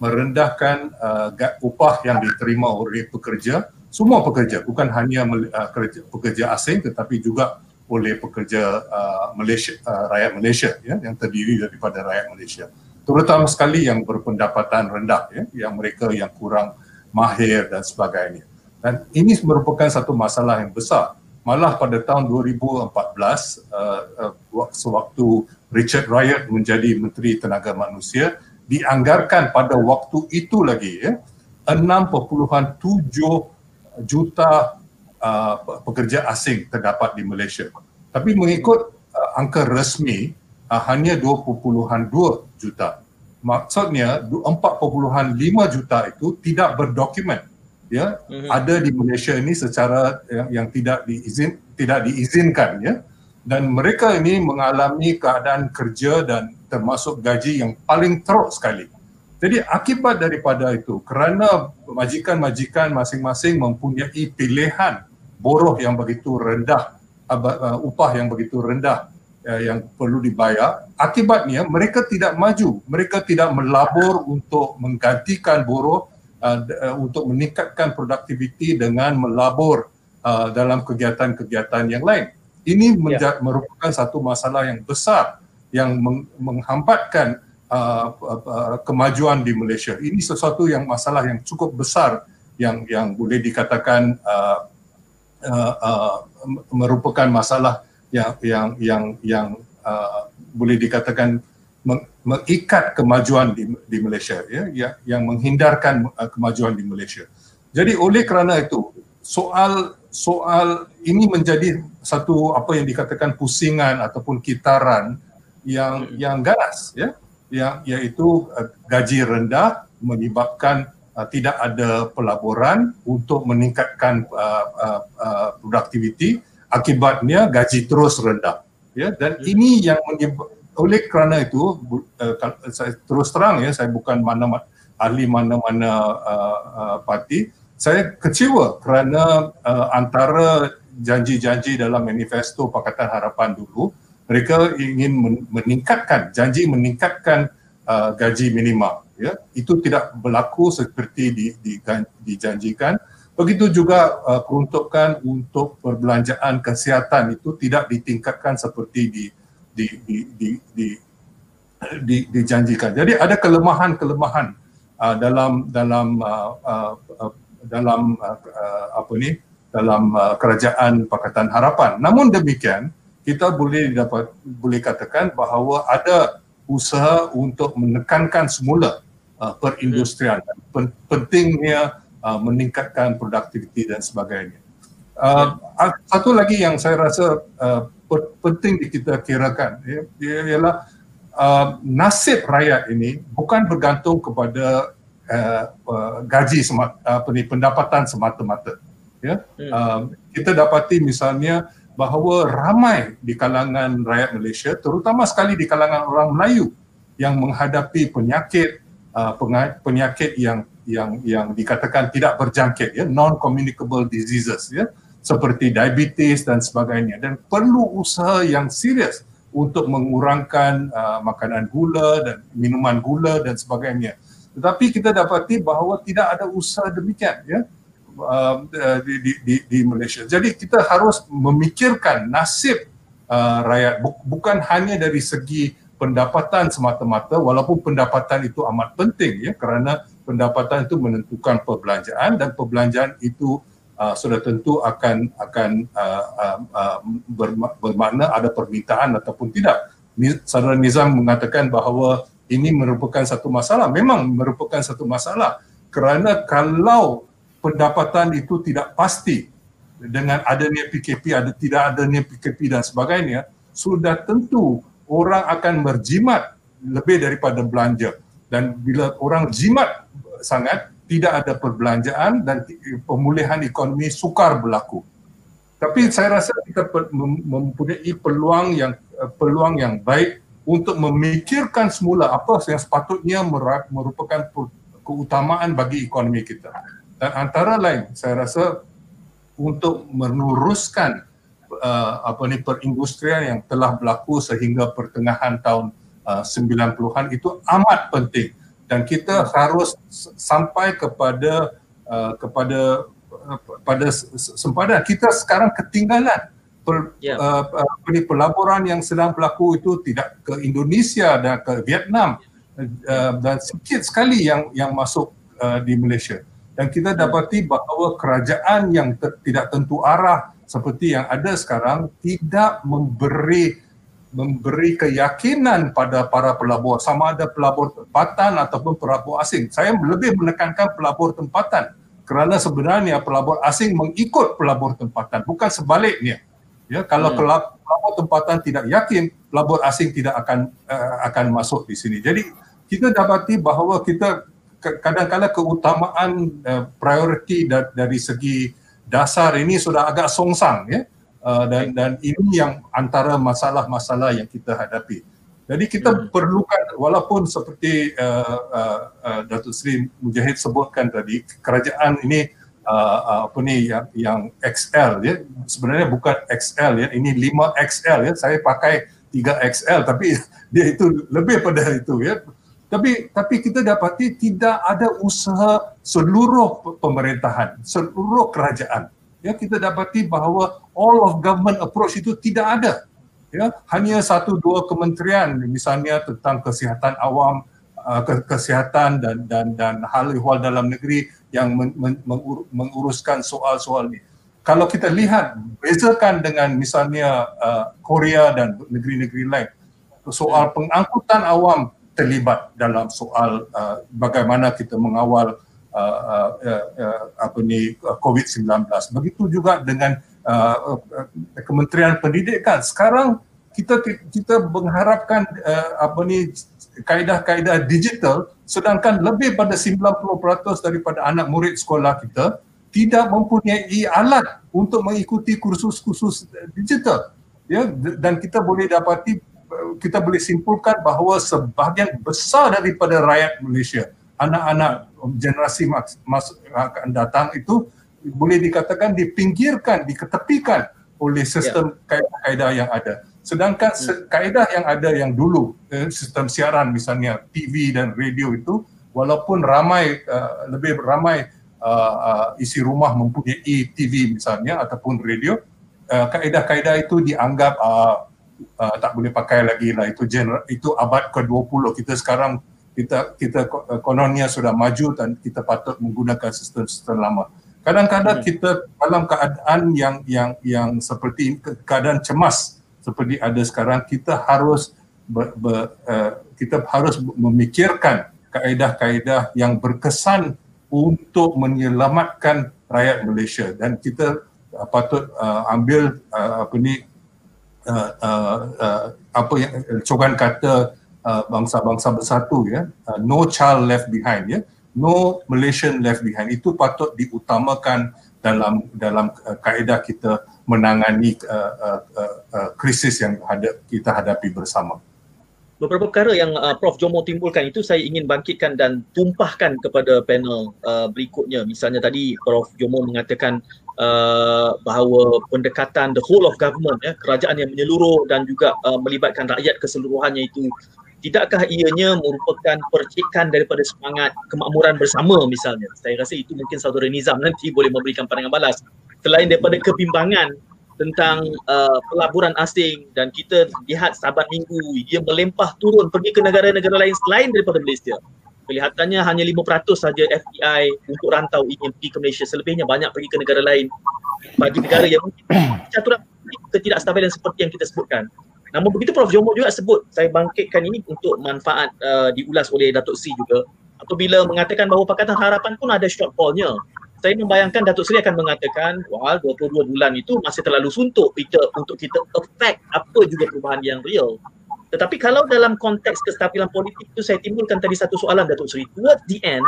merendahkan uh, upah yang diterima oleh pekerja semua pekerja bukan hanya uh, kerja, pekerja asing tetapi juga oleh pekerja uh, Malaysia uh, rakyat Malaysia ya yang terdiri daripada rakyat Malaysia. Terutama sekali yang berpendapatan rendah ya yang mereka yang kurang mahir dan sebagainya. Dan ini merupakan satu masalah yang besar malah pada tahun 2014 uh, uh, sewaktu Richard Riot menjadi Menteri Tenaga Manusia dianggarkan pada waktu itu lagi ya 6.7 juta uh, pekerja asing terdapat di Malaysia. Tapi mengikut uh, angka resmi uh, hanya 2.2 juta. Maksudnya 4.5 juta itu tidak berdokumen ya mm-hmm. ada di Malaysia ini secara yang, yang tidak diizin tidak diizinkan ya dan mereka ini mengalami keadaan kerja dan termasuk gaji yang paling teruk sekali. Jadi akibat daripada itu kerana majikan-majikan masing-masing mempunyai pilihan boroh yang begitu rendah uh, upah yang begitu rendah uh, yang perlu dibayar akibatnya mereka tidak maju mereka tidak melabur untuk menggantikan boroh Uh, uh, untuk meningkatkan produktiviti dengan melabur uh, dalam kegiatan-kegiatan yang lain. Ini menja- ya. merupakan satu masalah yang besar yang meng- menghambatkan uh, uh, kemajuan di Malaysia. Ini sesuatu yang masalah yang cukup besar yang yang boleh dikatakan uh, uh, uh, merupakan masalah yang yang yang yang uh, boleh dikatakan mengikat kemajuan di, di Malaysia ya yang, yang menghindarkan uh, kemajuan di Malaysia. Jadi oleh kerana itu soal soal ini menjadi satu apa yang dikatakan pusingan ataupun kitaran yang hmm. yang ganas ya yang iaitu uh, gaji rendah menyebabkan uh, tidak ada pelaburan untuk meningkatkan uh, uh, uh, produktiviti akibatnya gaji terus rendah ya dan hmm. ini yang menyebabkan oleh kerana itu uh, saya terus terang ya saya bukan mana ahli mana-mana uh, uh, parti. Saya kecewa kerana uh, antara janji-janji dalam manifesto Pakatan Harapan dulu mereka ingin meningkatkan janji meningkatkan uh, gaji minima ya. Itu tidak berlaku seperti di, di, dijanjikan. Begitu juga uh, peruntukan untuk perbelanjaan kesihatan itu tidak ditingkatkan seperti di di, di, di, di, di, dijanjikan. Jadi ada kelemahan-kelemahan uh, dalam dalam uh, uh, uh, dalam uh, uh, apa ni dalam uh, kerajaan Pakatan Harapan. Namun demikian kita boleh dapat boleh katakan bahawa ada usaha untuk menekankan semula uh, perindustrian Pen- pentingnya uh, meningkatkan produktiviti dan sebagainya. Uh, satu lagi yang saya rasa uh, penting kita kirakan ya, ialah uh, nasib rakyat ini bukan bergantung kepada uh, uh, gaji semat, apa ni pendapatan semata-mata ya. Hmm. uh, kita dapati misalnya bahawa ramai di kalangan rakyat Malaysia terutama sekali di kalangan orang Melayu yang menghadapi penyakit uh, penyakit yang yang yang dikatakan tidak berjangkit ya non communicable diseases ya seperti diabetes dan sebagainya dan perlu usaha yang serius untuk mengurangkan uh, makanan gula dan minuman gula dan sebagainya. Tetapi kita dapati bahawa tidak ada usaha demikian ya uh, di, di, di, di Malaysia. Jadi kita harus memikirkan nasib uh, rakyat bukan hanya dari segi pendapatan semata-mata walaupun pendapatan itu amat penting ya kerana pendapatan itu menentukan perbelanjaan dan perbelanjaan itu uh, sudah tentu akan akan uh, uh, uh, bermakna ada permintaan ataupun tidak. Saudara Nizam mengatakan bahawa ini merupakan satu masalah. Memang merupakan satu masalah kerana kalau pendapatan itu tidak pasti dengan adanya PKP, ada tidak adanya PKP dan sebagainya, sudah tentu orang akan berjimat lebih daripada belanja. Dan bila orang jimat sangat, tidak ada perbelanjaan dan pemulihan ekonomi sukar berlaku. Tapi saya rasa kita mempunyai peluang yang eh, peluang yang baik untuk memikirkan semula apa yang sepatutnya merupakan keutamaan bagi ekonomi kita. Dan antara lain saya rasa untuk meluruskan uh, apa ni perindustrian yang telah berlaku sehingga pertengahan tahun uh, 90-an itu amat penting dan kita harus sampai kepada uh, kepada uh, pada sempadan. Kita sekarang ketinggalan per, yeah. uh, uh, pelaburan yang sedang berlaku itu tidak ke Indonesia dan ke Vietnam uh, dan sedikit sekali yang yang masuk uh, di Malaysia. Dan kita dapati bahawa kerajaan yang ter, tidak tentu arah seperti yang ada sekarang tidak memberi memberi keyakinan pada para pelabur sama ada pelabur tempatan ataupun pelabur asing. Saya lebih menekankan pelabur tempatan kerana sebenarnya pelabur asing mengikut pelabur tempatan bukan sebaliknya. Ya, kalau hmm. pelabur tempatan tidak yakin, pelabur asing tidak akan uh, akan masuk di sini. Jadi kita dapati bahawa kita kadang-kadang keutamaan uh, prioriti da- dari segi dasar ini sudah agak songsang ya. Uh, dan dan ini yang antara masalah-masalah yang kita hadapi. Jadi kita hmm. perlukan walaupun seperti uh, uh, uh, Datuk Seri Mujahid sebutkan tadi kerajaan ini uh, uh, apa ni yang yang XL ya. Sebenarnya bukan XL ya. Ini 5 XL ya. Saya pakai 3 XL tapi <laughs> dia itu lebih pada itu ya. Tapi tapi kita dapati tidak ada usaha seluruh pemerintahan seluruh kerajaan ya kita dapati bahawa all of government approach itu tidak ada. Ya hanya satu dua kementerian misalnya tentang kesihatan awam uh, kesihatan dan dan dan hal ehwal dalam negeri yang men, men, menguruskan soal-soal ini kalau kita lihat bezakan dengan misalnya uh, Korea dan negeri-negeri lain soal pengangkutan awam terlibat dalam soal uh, bagaimana kita mengawal uh, uh, uh, apa ni uh, COVID-19. Begitu juga dengan uh, uh, Kementerian Pendidikan. Sekarang kita kita mengharapkan uh, apa ni kaedah-kaedah digital sedangkan lebih pada 90% daripada anak murid sekolah kita tidak mempunyai alat untuk mengikuti kursus-kursus digital ya dan kita boleh dapati kita boleh simpulkan bahawa sebahagian besar daripada rakyat Malaysia anak-anak generasi mas, akan datang itu boleh dikatakan dipinggirkan, diketepikan oleh sistem ya. kaedah-kaedah yang ada. Sedangkan hmm. kaedah yang ada yang dulu, eh, sistem siaran misalnya TV dan radio itu, walaupun ramai, uh, lebih ramai uh, uh, isi rumah mempunyai TV misalnya ataupun radio, uh, kaedah-kaedah itu dianggap uh, uh, tak boleh pakai lagi lah. Itu, general, itu abad ke-20. Kita sekarang kita kita eh, kononnya sudah maju dan kita patut menggunakan sistem-sistem lama. Kadang-kadang hmm. kita dalam keadaan yang yang yang seperti keadaan cemas seperti ada sekarang kita harus ber, ber, uh, kita harus memikirkan kaedah-kaedah yang berkesan untuk menyelamatkan rakyat Malaysia dan kita uh, patut uh, ambil uh, apa ni uh, uh, uh, apa yang coban kata uh, bangsa-bangsa bersatu ya. Uh, no child left behind ya. No Malaysian left behind. Itu patut diutamakan dalam dalam uh, kaedah kita menangani uh, uh, uh, uh, krisis yang hadap, kita hadapi bersama. Beberapa perkara yang uh, Prof. Jomo timbulkan itu saya ingin bangkitkan dan tumpahkan kepada panel uh, berikutnya. Misalnya tadi Prof. Jomo mengatakan uh, bahawa pendekatan the whole of government ya, kerajaan yang menyeluruh dan juga uh, melibatkan rakyat keseluruhannya itu tidakkah ianya merupakan percikan daripada semangat kemakmuran bersama misalnya. Saya rasa itu mungkin saudara Nizam nanti boleh memberikan pandangan balas. Selain daripada kebimbangan tentang uh, pelaburan asing dan kita lihat sahabat minggu dia melempah turun pergi ke negara-negara lain selain daripada Malaysia. Kelihatannya hanya 5% saja FDI untuk rantau yang pergi ke Malaysia. Selebihnya banyak pergi ke negara lain bagi negara yang <coughs> mungkin caturan ketidakstabilan seperti yang kita sebutkan. Namun begitu Prof. Jomo juga sebut, saya bangkitkan ini untuk manfaat uh, diulas oleh Datuk Sri juga. Apabila mengatakan bahawa Pakatan Harapan pun ada shortfallnya saya membayangkan Datuk Seri akan mengatakan wah 22 bulan itu masih terlalu suntuk kita untuk kita affect apa juga perubahan yang real. Tetapi kalau dalam konteks kestabilan politik itu saya timbulkan tadi satu soalan Datuk Seri. Towards the end,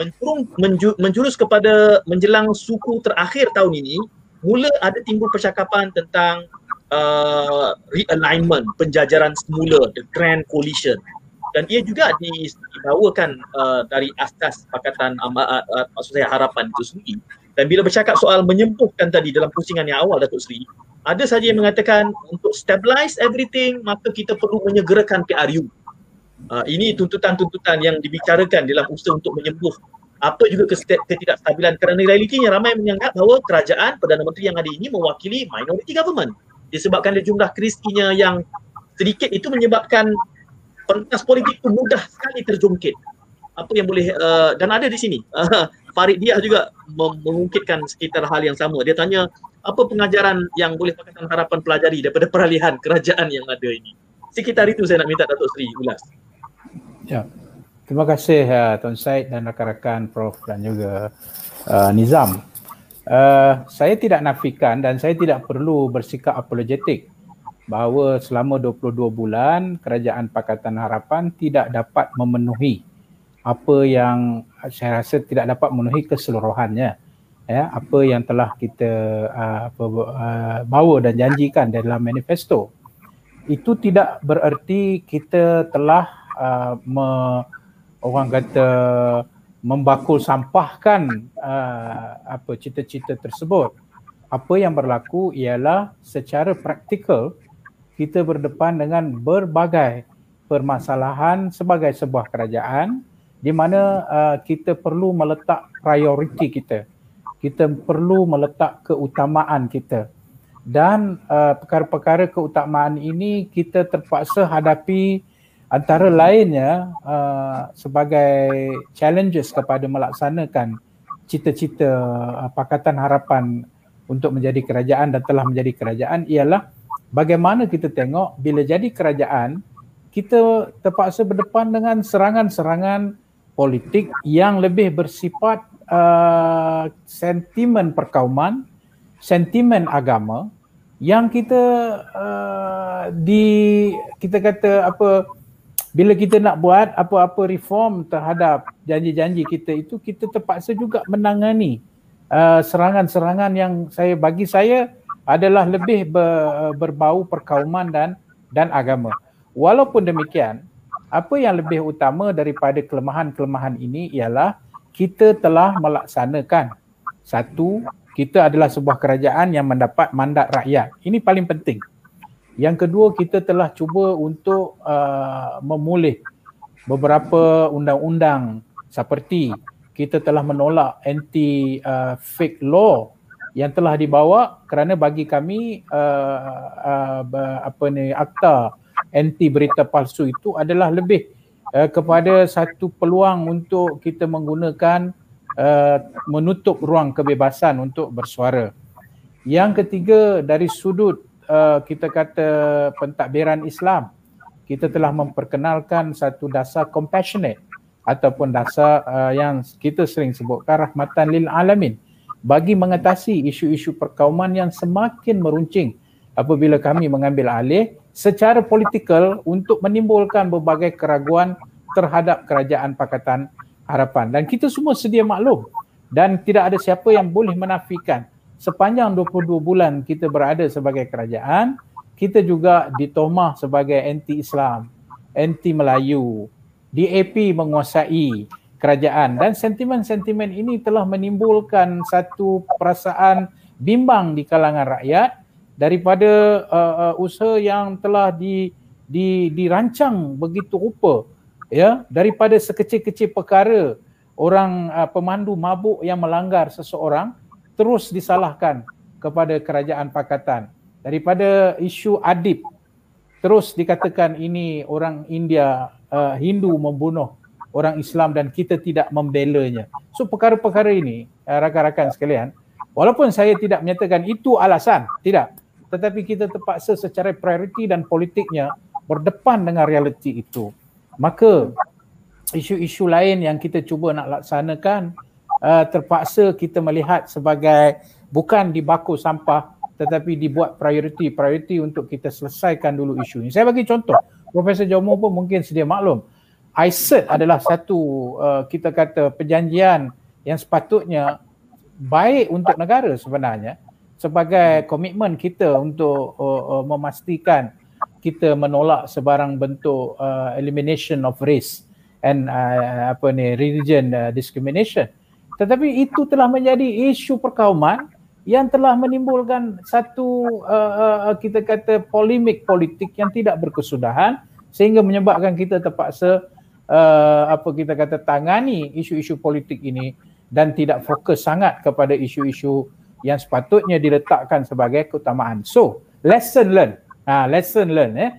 menjurung, menju, menjurus kepada menjelang suku terakhir tahun ini, mula ada timbul percakapan tentang uh, realignment, penjajaran semula, the grand coalition dan ia juga dibawakan uh, dari asas Pakatan uh, uh, maksud saya harapan itu sendiri. Dan bila bercakap soal menyembuhkan tadi dalam pusingan yang awal Datuk Seri, ada saja yang mengatakan untuk stabilize everything maka kita perlu menyegerakan PRU. Uh, ini tuntutan-tuntutan yang dibicarakan dalam usaha untuk menyembuh apa juga ketidakstabilan kerana realitinya ramai menganggap bahawa kerajaan Perdana Menteri yang ada ini mewakili minority government disebabkan ada jumlah kristinya yang sedikit itu menyebabkan pentas politik itu mudah sekali terjungkit. Apa yang boleh uh, dan ada di sini. Uh, Farid Diah juga mengungkitkan sekitar hal yang sama. Dia tanya apa pengajaran yang boleh Pakatan Harapan pelajari daripada peralihan kerajaan yang ada ini. Sekitar itu saya nak minta Datuk Seri ulas. Ya. Terima kasih uh, Tuan Said dan rakan-rakan Prof dan juga uh, Nizam. Uh, saya tidak nafikan dan saya tidak perlu bersikap apologetik bahawa selama 22 bulan kerajaan Pakatan Harapan tidak dapat memenuhi apa yang saya rasa tidak dapat memenuhi keseluruhannya. Ya apa yang telah kita uh, uh, bawa dan janjikan dalam manifesto. Itu tidak bererti kita telah uh, me, orang kata membakul sampahkan uh, apa cita-cita tersebut apa yang berlaku ialah secara praktikal kita berdepan dengan berbagai permasalahan sebagai sebuah kerajaan di mana uh, kita perlu meletak prioriti kita. Kita perlu meletak keutamaan kita. Dan uh, perkara-perkara keutamaan ini kita terpaksa hadapi antara lainnya uh, sebagai challenges kepada melaksanakan cita-cita uh, Pakatan Harapan untuk menjadi kerajaan dan telah menjadi kerajaan ialah bagaimana kita tengok bila jadi kerajaan kita terpaksa berdepan dengan serangan-serangan politik yang lebih bersifat uh, sentimen perkauman, sentimen agama yang kita uh, di kita kata apa bila kita nak buat apa-apa reform terhadap janji-janji kita itu kita terpaksa juga menangani uh, serangan-serangan yang saya bagi saya adalah lebih ber, berbau perkauman dan dan agama. Walaupun demikian, apa yang lebih utama daripada kelemahan-kelemahan ini ialah kita telah melaksanakan satu, kita adalah sebuah kerajaan yang mendapat mandat rakyat. Ini paling penting. Yang kedua, kita telah cuba untuk uh, memulih beberapa undang-undang seperti kita telah menolak anti uh, fake law yang telah dibawa kerana bagi kami uh, uh, apa ni akta anti berita palsu itu adalah lebih uh, kepada satu peluang untuk kita menggunakan uh, menutup ruang kebebasan untuk bersuara. Yang ketiga dari sudut uh, kita kata pentadbiran Islam kita telah memperkenalkan satu dasar compassionate ataupun dasar uh, yang kita sering sebutkan rahmatan lil alamin. Bagi mengatasi isu-isu perkauman yang semakin meruncing apabila kami mengambil alih secara politikal untuk menimbulkan berbagai keraguan terhadap kerajaan Pakatan Harapan. Dan kita semua sedia maklum dan tidak ada siapa yang boleh menafikan sepanjang 22 bulan kita berada sebagai kerajaan kita juga ditomah sebagai anti-Islam, anti-Melayu, DAP menguasai kerajaan dan sentimen-sentimen ini telah menimbulkan satu perasaan bimbang di kalangan rakyat daripada uh, uh, usaha yang telah di, di dirancang begitu rupa ya daripada sekecil-kecil perkara orang uh, pemandu mabuk yang melanggar seseorang terus disalahkan kepada kerajaan pakatan daripada isu adib terus dikatakan ini orang India uh, Hindu membunuh orang Islam dan kita tidak membelanya. So perkara-perkara ini uh, rakan-rakan sekalian, walaupun saya tidak menyatakan itu alasan, tidak. Tetapi kita terpaksa secara prioriti dan politiknya berdepan dengan realiti itu. Maka isu-isu lain yang kita cuba nak laksanakan uh, terpaksa kita melihat sebagai bukan di baku sampah tetapi dibuat prioriti prioriti untuk kita selesaikan dulu isu ini. Saya bagi contoh Profesor Jomo pun mungkin sedia maklum. ICET adalah satu uh, kita kata perjanjian yang sepatutnya baik untuk negara sebenarnya sebagai komitmen kita untuk uh, uh, memastikan kita menolak sebarang bentuk uh, elimination of race and uh, apa ni religion uh, discrimination. Tetapi itu telah menjadi isu perkauman yang telah menimbulkan satu uh, uh, kita kata polemik politik yang tidak berkesudahan sehingga menyebabkan kita terpaksa uh, apa kita kata tangani isu-isu politik ini dan tidak fokus sangat kepada isu-isu yang sepatutnya diletakkan sebagai keutamaan. So, lesson learn. Ha, lesson learn eh.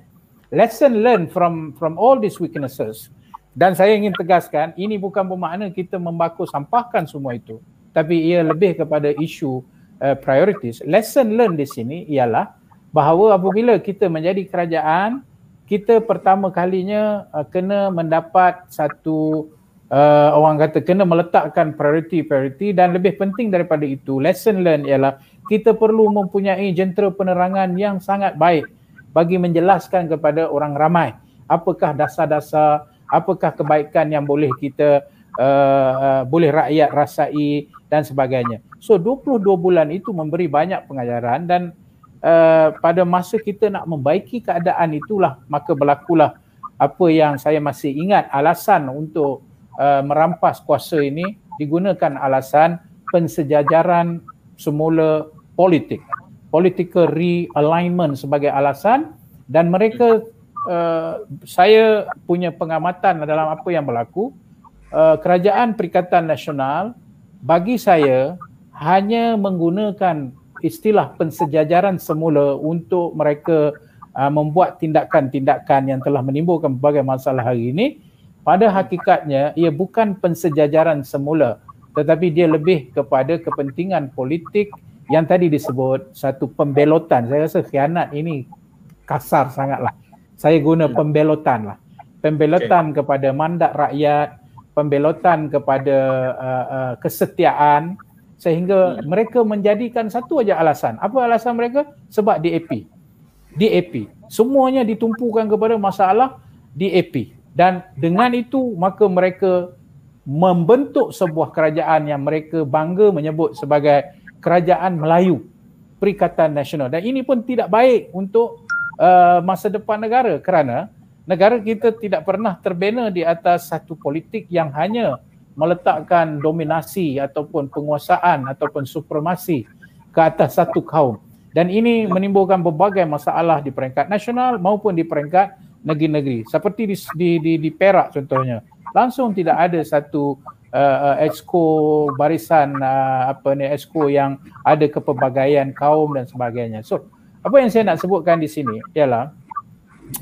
Lesson learn from from all these weaknesses. Dan saya ingin tegaskan, ini bukan bermakna kita membaku sampahkan semua itu. Tapi ia lebih kepada isu uh, priorities. Lesson learn di sini ialah bahawa apabila kita menjadi kerajaan, kita pertama kalinya uh, kena mendapat satu uh, orang kata kena meletakkan priority-priority dan lebih penting daripada itu lesson learn ialah kita perlu mempunyai jentera penerangan yang sangat baik bagi menjelaskan kepada orang ramai apakah dasar-dasar apakah kebaikan yang boleh kita uh, uh, boleh rakyat rasai dan sebagainya. So 22 bulan itu memberi banyak pengajaran dan uh, pada masa kita nak membaiki keadaan itulah maka berlakulah apa yang saya masih ingat. Alasan untuk uh, merampas kuasa ini digunakan alasan pensejajaran semula politik. Political realignment sebagai alasan dan mereka uh, saya punya pengamatan dalam apa yang berlaku uh, kerajaan perikatan nasional bagi saya hanya menggunakan istilah pensejajaran semula untuk mereka uh, membuat tindakan-tindakan yang telah menimbulkan berbagai masalah hari ini. Pada hakikatnya ia bukan pensejajaran semula tetapi dia lebih kepada kepentingan politik yang tadi disebut satu pembelotan. Saya rasa khianat ini kasar sangatlah saya guna hmm. pembelotan lah pembelotan okay. kepada mandat rakyat pembelotan kepada uh, uh, kesetiaan sehingga hmm. mereka menjadikan satu aja alasan. Apa alasan mereka? Sebab DAP. DAP. Semuanya ditumpukan kepada masalah DAP. Dan dengan itu maka mereka membentuk sebuah kerajaan yang mereka bangga menyebut sebagai kerajaan Melayu Perikatan Nasional. Dan ini pun tidak baik untuk uh, masa depan negara. Kerana negara kita tidak pernah terbina di atas satu politik yang hanya meletakkan dominasi ataupun penguasaan ataupun supremasi ke atas satu kaum. Dan ini menimbulkan berbagai masalah di peringkat nasional maupun di peringkat negeri-negeri. Seperti di di di, di Perak contohnya. Langsung tidak ada satu uh, exco barisan uh, apa ni exco yang ada kepelbagaian kaum dan sebagainya. So apa yang saya nak sebutkan di sini ialah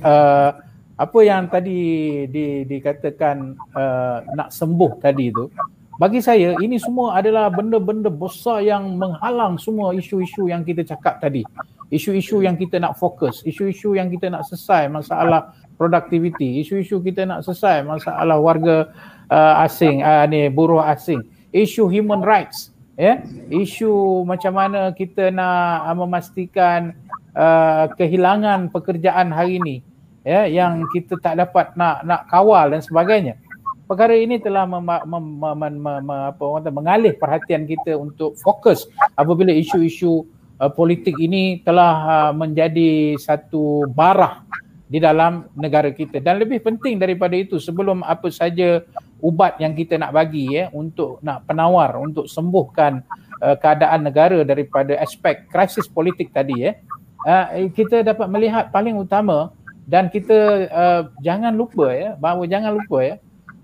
uh, apa yang tadi di, dikatakan uh, nak sembuh tadi tu bagi saya ini semua adalah benda-benda besar yang menghalang semua isu-isu yang kita cakap tadi. Isu-isu yang kita nak fokus, isu-isu yang kita nak selesai masalah produktiviti, isu-isu kita nak selesai masalah warga uh, asing, uh, ni buruh asing, isu human rights, ya, isu macam mana kita nak uh, memastikan uh, kehilangan pekerjaan hari ini, ya, yang kita tak dapat nak nak kawal dan sebagainya. Perkara ini telah mem, mem, mem, mem, mem, apa orang mengalih perhatian kita untuk fokus apabila isu-isu uh, politik ini telah uh, menjadi satu barah di dalam negara kita. Dan lebih penting daripada itu sebelum apa saja ubat yang kita nak bagi ya untuk nak penawar untuk sembuhkan uh, keadaan negara daripada aspek krisis politik tadi ya. Uh, kita dapat melihat paling utama dan kita uh, jangan lupa ya bahawa jangan lupa ya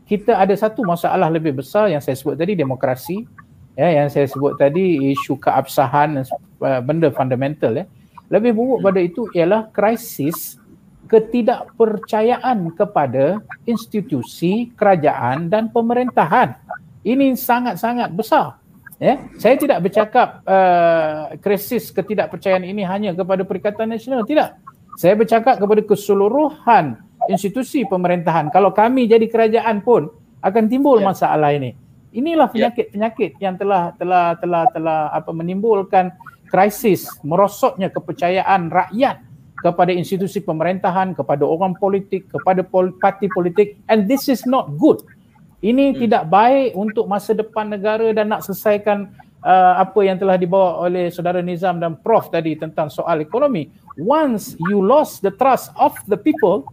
kita ada satu masalah lebih besar yang saya sebut tadi demokrasi ya yang saya sebut tadi isu keabsahan uh, benda fundamental ya. Lebih buruk pada itu ialah krisis ketidakpercayaan kepada institusi kerajaan dan pemerintahan ini sangat-sangat besar ya saya tidak bercakap uh, krisis ketidakpercayaan ini hanya kepada perikatan nasional tidak saya bercakap kepada keseluruhan institusi pemerintahan. Kalau kami jadi kerajaan pun akan timbul yeah. masalah ini. Inilah ya. penyakit-penyakit yang telah telah telah telah apa menimbulkan krisis merosotnya kepercayaan rakyat kepada institusi pemerintahan, kepada orang politik, kepada pol- parti politik and this is not good. Ini hmm. tidak baik untuk masa depan negara dan nak selesaikan uh, apa yang telah dibawa oleh saudara Nizam dan Prof tadi tentang soal ekonomi. Once you lost the trust of the people,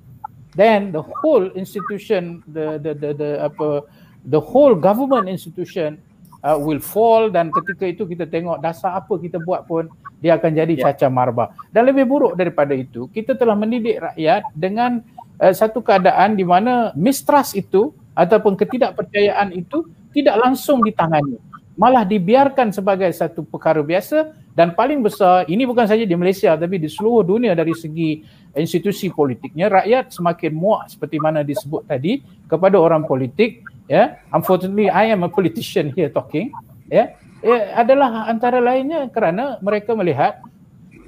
then the whole institution the the the, the apa the whole government institution uh, will fall dan ketika itu kita tengok dasar apa kita buat pun dia akan jadi yeah. caca marba. Dan lebih buruk daripada itu kita telah mendidik rakyat dengan uh, satu keadaan di mana mistrust itu ataupun ketidakpercayaan itu tidak langsung ditangani. Malah dibiarkan sebagai satu perkara biasa dan paling besar ini bukan saja di Malaysia tapi di seluruh dunia dari segi institusi politiknya rakyat semakin muak seperti mana disebut tadi kepada orang politik ya unfortunately I am a politician here talking. Ya ya adalah antara lainnya kerana mereka melihat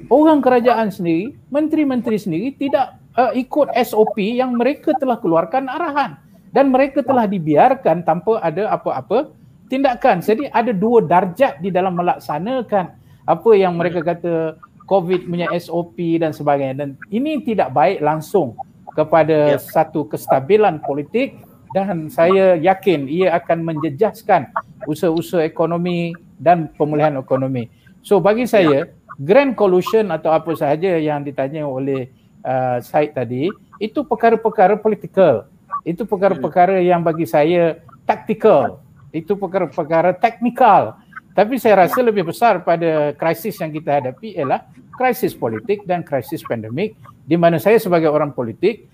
orang kerajaan sendiri menteri-menteri sendiri tidak uh, ikut SOP yang mereka telah keluarkan arahan. Dan mereka telah dibiarkan tanpa ada apa-apa tindakan. Jadi ada dua darjat di dalam melaksanakan apa yang mereka kata COVID punya SOP dan sebagainya. Dan ini tidak baik langsung kepada yep. satu kestabilan politik dan saya yakin ia akan menjejaskan usaha-usaha ekonomi dan pemulihan ekonomi. So bagi saya grand collusion atau apa sahaja yang ditanya oleh uh, Said tadi itu perkara-perkara politikal. Itu perkara-perkara yang bagi saya taktikal. Itu perkara-perkara teknikal. Tapi saya rasa lebih besar pada krisis yang kita hadapi ialah krisis politik dan krisis pandemik di mana saya sebagai orang politik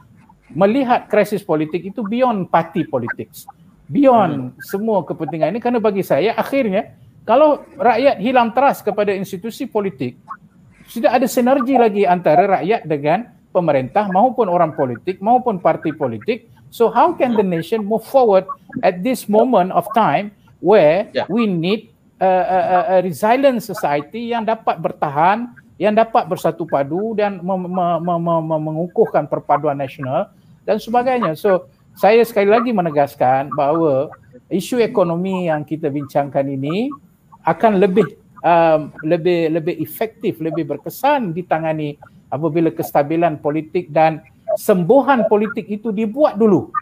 melihat krisis politik itu beyond party politics. Beyond hmm. semua kepentingan ini kerana bagi saya akhirnya kalau rakyat hilang trust kepada institusi politik tidak ada sinergi lagi antara rakyat dengan pemerintah maupun orang politik maupun parti politik. So how can the nation move forward at this moment of time where yeah. we need a, a, a resilient society yang dapat bertahan, yang dapat bersatu padu dan mem, mem, mem, mem, mengukuhkan perpaduan nasional dan sebagainya. So saya sekali lagi menegaskan bahawa isu ekonomi yang kita bincangkan ini akan lebih um, lebih lebih efektif, lebih berkesan ditangani apabila kestabilan politik dan sembuhan politik itu dibuat dulu.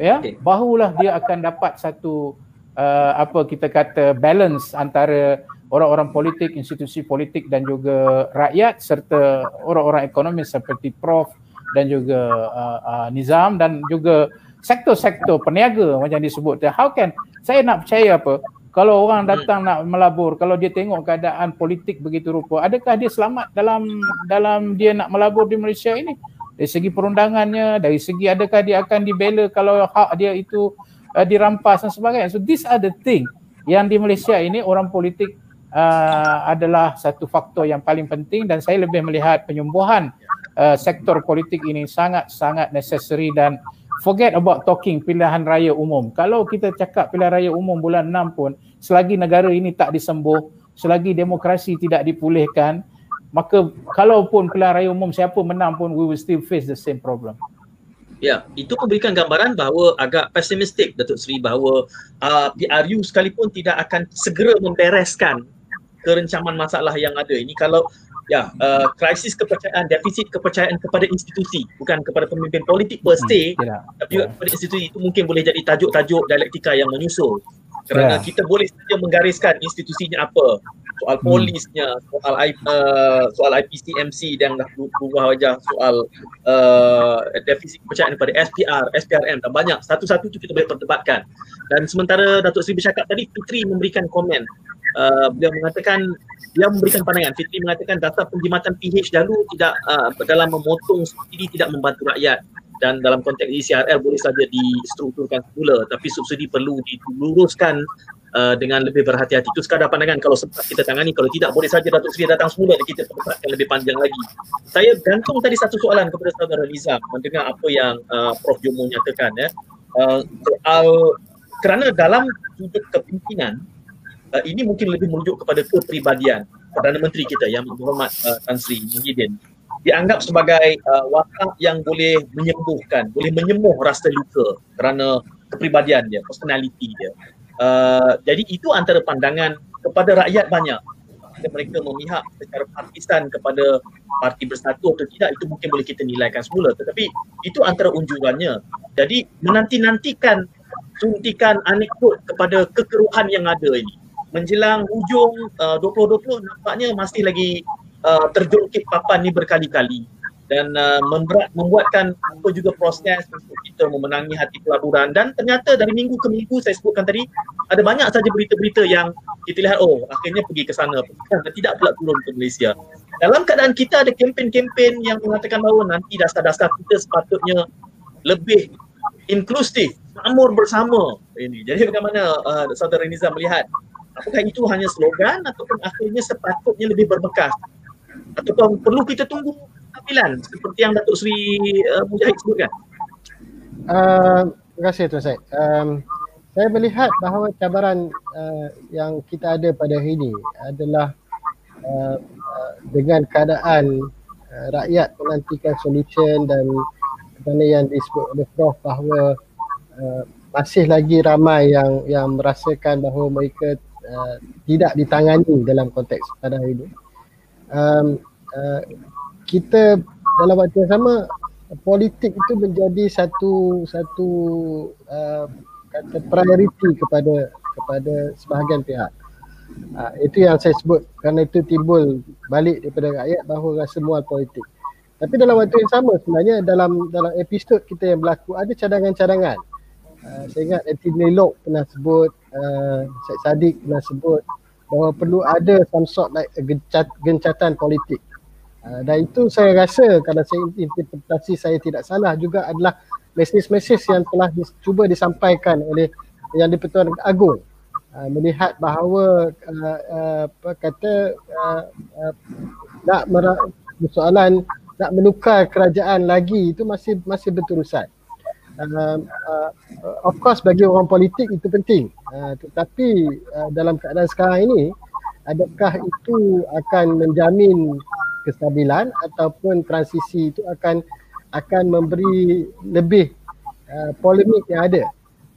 Ya, barulah dia akan dapat satu uh, apa kita kata balance antara orang-orang politik, institusi politik dan juga rakyat serta orang-orang ekonomi seperti Prof dan juga uh, uh, Nizam dan juga sektor-sektor peniaga macam disebut. How can saya nak percaya apa? Kalau orang datang nak melabur, kalau dia tengok keadaan politik begitu rupa, adakah dia selamat dalam dalam dia nak melabur di Malaysia ini? Dari segi perundangannya, dari segi adakah dia akan dibela kalau hak dia itu uh, dirampas dan sebagainya. So these are the thing yang di Malaysia ini orang politik uh, adalah satu faktor yang paling penting dan saya lebih melihat penyembuhan uh, sektor politik ini sangat-sangat necessary dan forget about talking pilihan raya umum. Kalau kita cakap pilihan raya umum bulan 6 pun selagi negara ini tak disembuh, selagi demokrasi tidak dipulihkan, maka kalaupun pilihan raya umum siapa menang pun we will still face the same problem. Ya, itu memberikan gambaran bahawa agak pesimistik Datuk Seri bahawa uh, PRU sekalipun tidak akan segera membereskan kerencaman masalah yang ada. Ini kalau ya uh, krisis kepercayaan, defisit kepercayaan kepada institusi bukan kepada pemimpin politik per se, hmm, tapi juga kepada institusi itu mungkin boleh jadi tajuk-tajuk dialektika yang menyusul. Kerana yeah. kita boleh saja menggariskan institusinya apa, soal hmm. polisnya, soal uh, soal IPCMC dan dah berubah wajah soal uh, defisit kepercayaan kepada SPR, SPRM dan banyak satu-satu tu kita boleh perdebatkan. Dan sementara Datuk Seri bercakap tadi Fitri memberikan komen uh, beliau mengatakan dia memberikan pandangan Fitri mengatakan data penjimatan PH dahulu tidak uh, dalam memotong subsidi tidak membantu rakyat dan dalam konteks ECRL boleh saja distrukturkan semula tapi subsidi perlu diluruskan uh, dengan lebih berhati-hati. Itu sekadar pandangan. Kalau sempat kita tangani kalau tidak boleh saja Datuk Seri datang semula dan kita perdebatkan lebih panjang lagi. Saya gantung tadi satu soalan kepada saudara Nizam mendengar apa yang uh, Prof. Jomo nyatakan ya uh, soal kerana dalam sudut kepimpinan uh, ini mungkin lebih merujuk kepada kepribadian Perdana Menteri kita yang berhormat uh, Tan Sri Muhyiddin dianggap sebagai uh, watak yang boleh menyembuhkan, boleh menyemuh rasa luka kerana kepribadian dia, personality dia. Uh, jadi itu antara pandangan kepada rakyat banyak. Jika mereka memihak secara partisan kepada parti bersatu atau tidak, itu mungkin boleh kita nilaikan semula. Tetapi itu antara unjurannya. Jadi menanti-nantikan suntikan anekdot kepada kekeruhan yang ada ini. Menjelang hujung uh, 2020 nampaknya masih lagi uh, terjungkit papan ni berkali-kali. Dan uh, memberat, membuatkan apa juga proses untuk kita memenangi hati pelaburan. Dan ternyata dari minggu ke minggu saya sebutkan tadi ada banyak saja berita-berita yang kita lihat oh akhirnya pergi ke sana. Dan tidak pula turun ke Malaysia. Dalam keadaan kita ada kempen-kempen yang mengatakan bahawa nanti dasar-dasar kita sepatutnya lebih inklusif makmur bersama. Ini. Jadi bagaimana uh, saudara Niza melihat? Apakah itu hanya slogan ataupun akhirnya sepatutnya lebih berbekas ataupun perlu kita tunggu tampilan seperti yang Datuk Seri uh, Mujahid sebutkan? Uh, terima kasih Tuan Syed. Um, saya melihat bahawa cabaran uh, yang kita ada pada hari ini adalah uh, uh, dengan keadaan uh, rakyat menantikan solution dan mana yang disebut oleh Prof bahawa uh, masih lagi ramai yang yang merasakan bahawa mereka uh, tidak ditangani dalam konteks pada hari ini um, uh, kita dalam waktu yang sama politik itu menjadi satu satu uh, kata priority kepada kepada sebahagian pihak. Uh, itu yang saya sebut kerana itu timbul balik daripada rakyat bahawa rasa mual politik. Tapi dalam waktu yang sama sebenarnya dalam dalam episod kita yang berlaku ada cadangan-cadangan. Uh, saya ingat Anthony pernah sebut, uh, Syed Saddiq pernah sebut, bahawa perlu ada some sort like gencat, gencatan politik. Uh, dan itu saya rasa kalau saya interpretasi saya tidak salah juga adalah mesej-mesej yang telah cuba disampaikan oleh yang di-Pertuan Agong uh, melihat bahawa uh, uh, apa kata uh, uh, nak persoalan nak menukar kerajaan lagi itu masih masih berterusan uh, uh, of course bagi orang politik itu penting. Uh, tetapi uh, dalam keadaan sekarang ini adakah itu akan menjamin kestabilan ataupun transisi itu akan akan memberi lebih uh, polemik yang ada?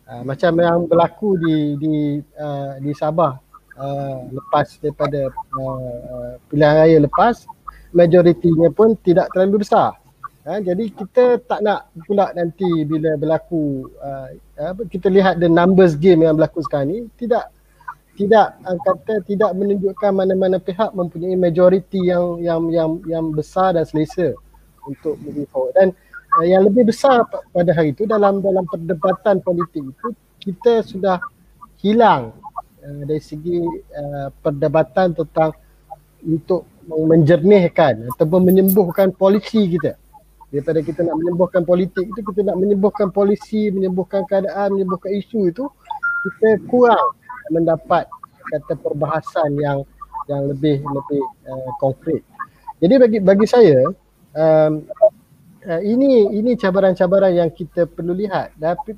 Uh, macam yang berlaku di di uh, di Sabah uh, lepas daripada uh, pilihan raya lepas majoritinya pun tidak terlalu besar Ha, jadi kita tak nak pula nanti bila berlaku uh, kita lihat the numbers game yang berlaku sekarang ni tidak tidak uh, kata tidak menunjukkan mana-mana pihak mempunyai majoriti yang yang yang yang besar dan selesa untuk moving forward. Dan uh, yang lebih besar pada hari itu dalam dalam perdebatan politik itu kita sudah hilang uh, dari segi uh, perdebatan tentang untuk menjernihkan ataupun menyembuhkan polisi kita daripada kita nak menyembuhkan politik itu kita nak menyembuhkan polisi, menyembuhkan keadaan, menyembuhkan isu itu kita kurang mendapat kata perbahasan yang yang lebih lebih uh, konkret. Jadi bagi bagi saya um, uh, ini ini cabaran-cabaran yang kita perlu lihat tapi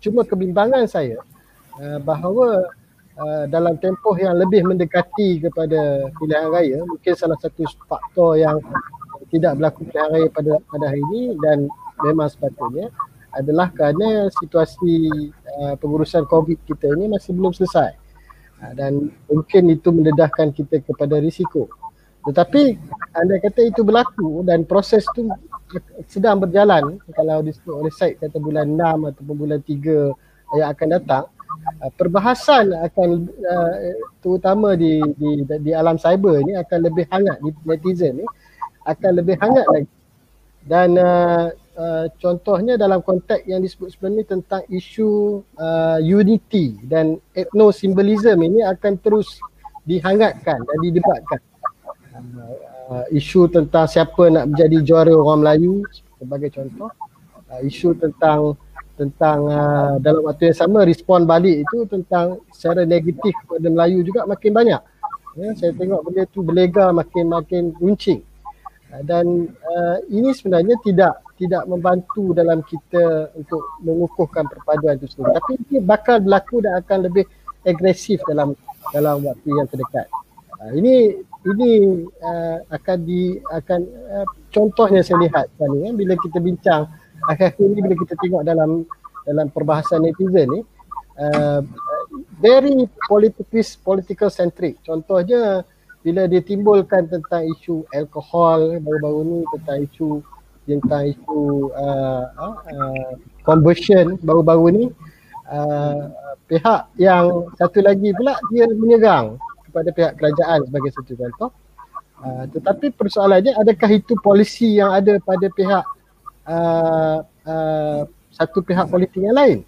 cuma kebimbangan saya uh, bahawa uh, dalam tempoh yang lebih mendekati kepada pilihan raya mungkin salah satu faktor yang tidak berlaku raya pada pada hari ini dan memang sepatutnya adalah kerana situasi uh, pengurusan COVID kita ini masih belum selesai uh, dan mungkin itu mendedahkan kita kepada risiko. Tetapi anda kata itu berlaku dan proses itu sedang berjalan kalau disebut oleh Syed kata bulan 6 ataupun bulan 3 yang akan datang uh, perbahasan akan uh, terutama di, di di alam cyber ini akan lebih hangat di netizen ni akan lebih hangat lagi. Dan uh, uh, contohnya dalam konteks yang disebut sebelum ni tentang isu uh, unity dan ethno-symbolism ini akan terus dihangatkan dan didebatkan. Uh, isu tentang siapa nak menjadi juara orang Melayu sebagai contoh. Uh, isu tentang tentang uh, dalam waktu yang sama respon balik itu tentang secara negatif kepada Melayu juga makin banyak. Ya, saya tengok benda tu berlega makin makin runcing dan uh, ini sebenarnya tidak tidak membantu dalam kita untuk mengukuhkan perpaduan itu sendiri. Tapi ini bakal berlaku dan akan lebih agresif dalam dalam waktu yang terdekat. Uh, ini ini uh, akan di akan uh, contohnya saya lihat sekarang ni bila kita bincang akhir-akhir ini bila kita tengok dalam dalam perbahasan netizen ni uh, very politicist political centric. Contohnya bila ditimbulkan tentang isu alkohol baru-baru ni tentang isu tentang isu uh, uh, conversion baru-baru ni uh, pihak yang satu lagi pula dia menyerang kepada pihak kerajaan sebagai satu contoh. Uh, tetapi persoalannya adakah itu polisi yang ada pada pihak uh, uh, satu pihak politik yang lain?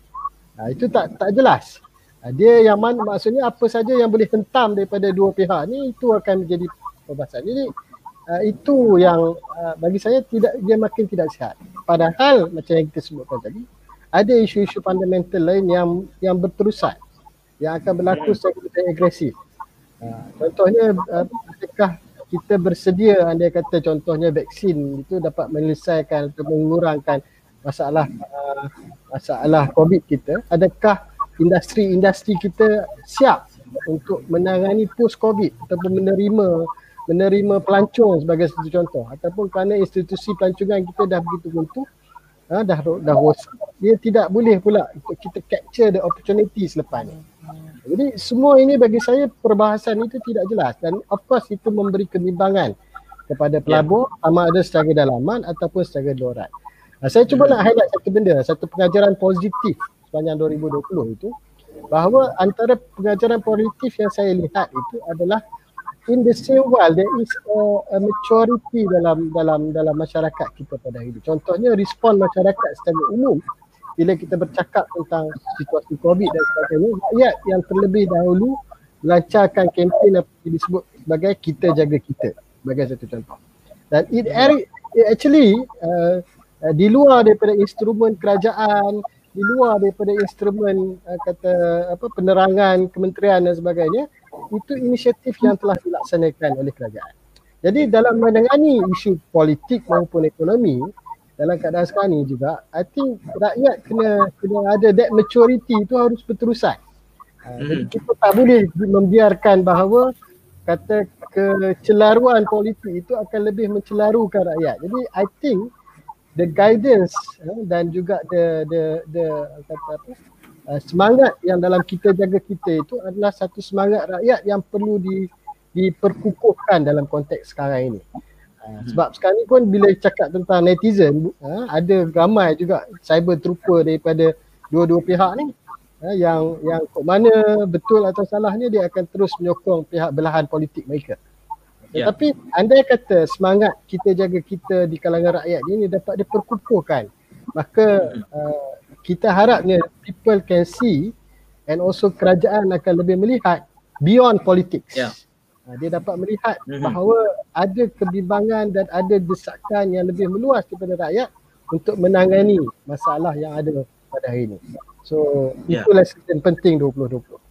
Uh, itu tak tak jelas. Uh, dia yang mana maksudnya apa saja yang boleh hentam daripada dua pihak ni itu akan menjadi perbahasan. Jadi uh, itu yang uh, bagi saya tidak dia makin tidak sihat. Padahal macam yang kita sebutkan tadi ada isu-isu fundamental lain yang yang berterusan yang akan berlaku secara agresif. Ha, contohnya uh, adakah kita bersedia anda kata contohnya vaksin itu dapat menyelesaikan atau mengurangkan masalah uh, masalah covid kita adakah industri-industri kita siap untuk menangani post covid ataupun menerima menerima pelancong sebagai satu contoh. Ataupun kerana institusi pelancongan kita dah begitu runtuh ha, dah dah rosak dia tidak boleh pula untuk kita capture the opportunity selepas ni. Jadi semua ini bagi saya perbahasan itu tidak jelas. Dan of course itu memberi kebimbangan kepada pelabur yeah. sama ada secara dalaman ataupun secara luaran. Nah, saya cuba nak highlight satu benda, satu pengajaran positif sepanjang 2020 itu bahawa antara pengajaran positif yang saya lihat itu adalah in the same while there is a, a maturity dalam dalam dalam masyarakat kita pada hari ini. Contohnya respon masyarakat secara umum bila kita bercakap tentang situasi COVID dan sebagainya, rakyat yang terlebih dahulu lancarkan kempen yang disebut sebagai kita jaga kita sebagai satu contoh. Dan it, it actually uh, uh, di luar daripada instrumen kerajaan, di luar daripada instrumen uh, kata apa penerangan kementerian dan sebagainya, itu inisiatif yang telah dilaksanakan oleh kerajaan. Jadi dalam menangani isu politik maupun ekonomi, dalam keadaan sekarang ni juga I think rakyat kena kena ada that maturity tu harus berterusan. Uh, Jadi hmm. kita tak boleh membiarkan bahawa kata kecelaruan politik itu akan lebih mencelarukan rakyat. Jadi I think the guidance uh, dan juga the the the kata apa uh, semangat yang dalam kita jaga kita itu adalah satu semangat rakyat yang perlu di diperkukuhkan dalam konteks sekarang ini. Hmm. Sebab sekarang ni pun bila cakap tentang netizen ha, ada ramai juga cyber trooper daripada dua-dua pihak ni ha, yang yang kok mana betul atau salahnya dia akan terus menyokong pihak belahan politik mereka. Yeah. Tapi anda kata semangat kita jaga kita di kalangan rakyat ini dapat diperkukuhkan. Maka uh, kita harapnya people can see and also kerajaan akan lebih melihat beyond politics. Yeah. Ha, dia dapat melihat mm-hmm. bahawa ada kebimbangan dan ada desakan yang lebih meluas kepada rakyat untuk menangani masalah yang ada pada hari ini. So yeah. itu lesson penting 2020.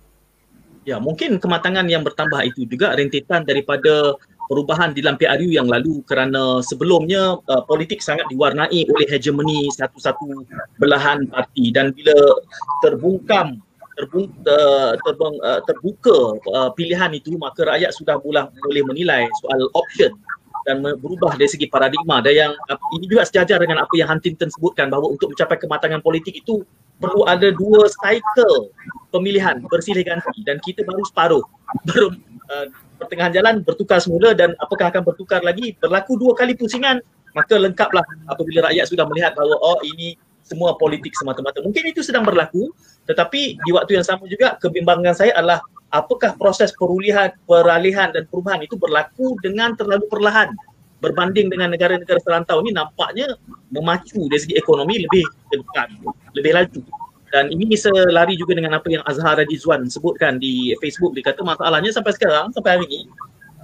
Ya, mungkin kematangan yang bertambah itu juga rentetan daripada perubahan di dalam PRU yang lalu kerana sebelumnya uh, politik sangat diwarnai oleh hegemoni satu-satu belahan parti. Dan bila terbungkam terbuka, terbang, uh, terbuka uh, pilihan itu maka rakyat sudah boleh boleh menilai soal option dan berubah dari segi paradigma. Dan yang uh, ini juga sejajar dengan apa yang Huntington sebutkan bahawa untuk mencapai kematangan politik itu perlu ada dua cycle pemilihan bersilih ganti dan kita baru separuh. Baru uh, pertengahan jalan bertukar semula dan apakah akan bertukar lagi berlaku dua kali pusingan maka lengkaplah apabila rakyat sudah melihat bahawa oh ini semua politik semata-mata. Mungkin itu sedang berlaku tetapi di waktu yang sama juga kebimbangan saya adalah apakah proses perulihan, peralihan dan perubahan itu berlaku dengan terlalu perlahan berbanding dengan negara-negara serantau ini nampaknya memacu dari segi ekonomi lebih dekat, lebih laju. Dan ini bisa lari juga dengan apa yang Azhar Radizwan sebutkan di Facebook. Dia kata masalahnya sampai sekarang, sampai hari ini,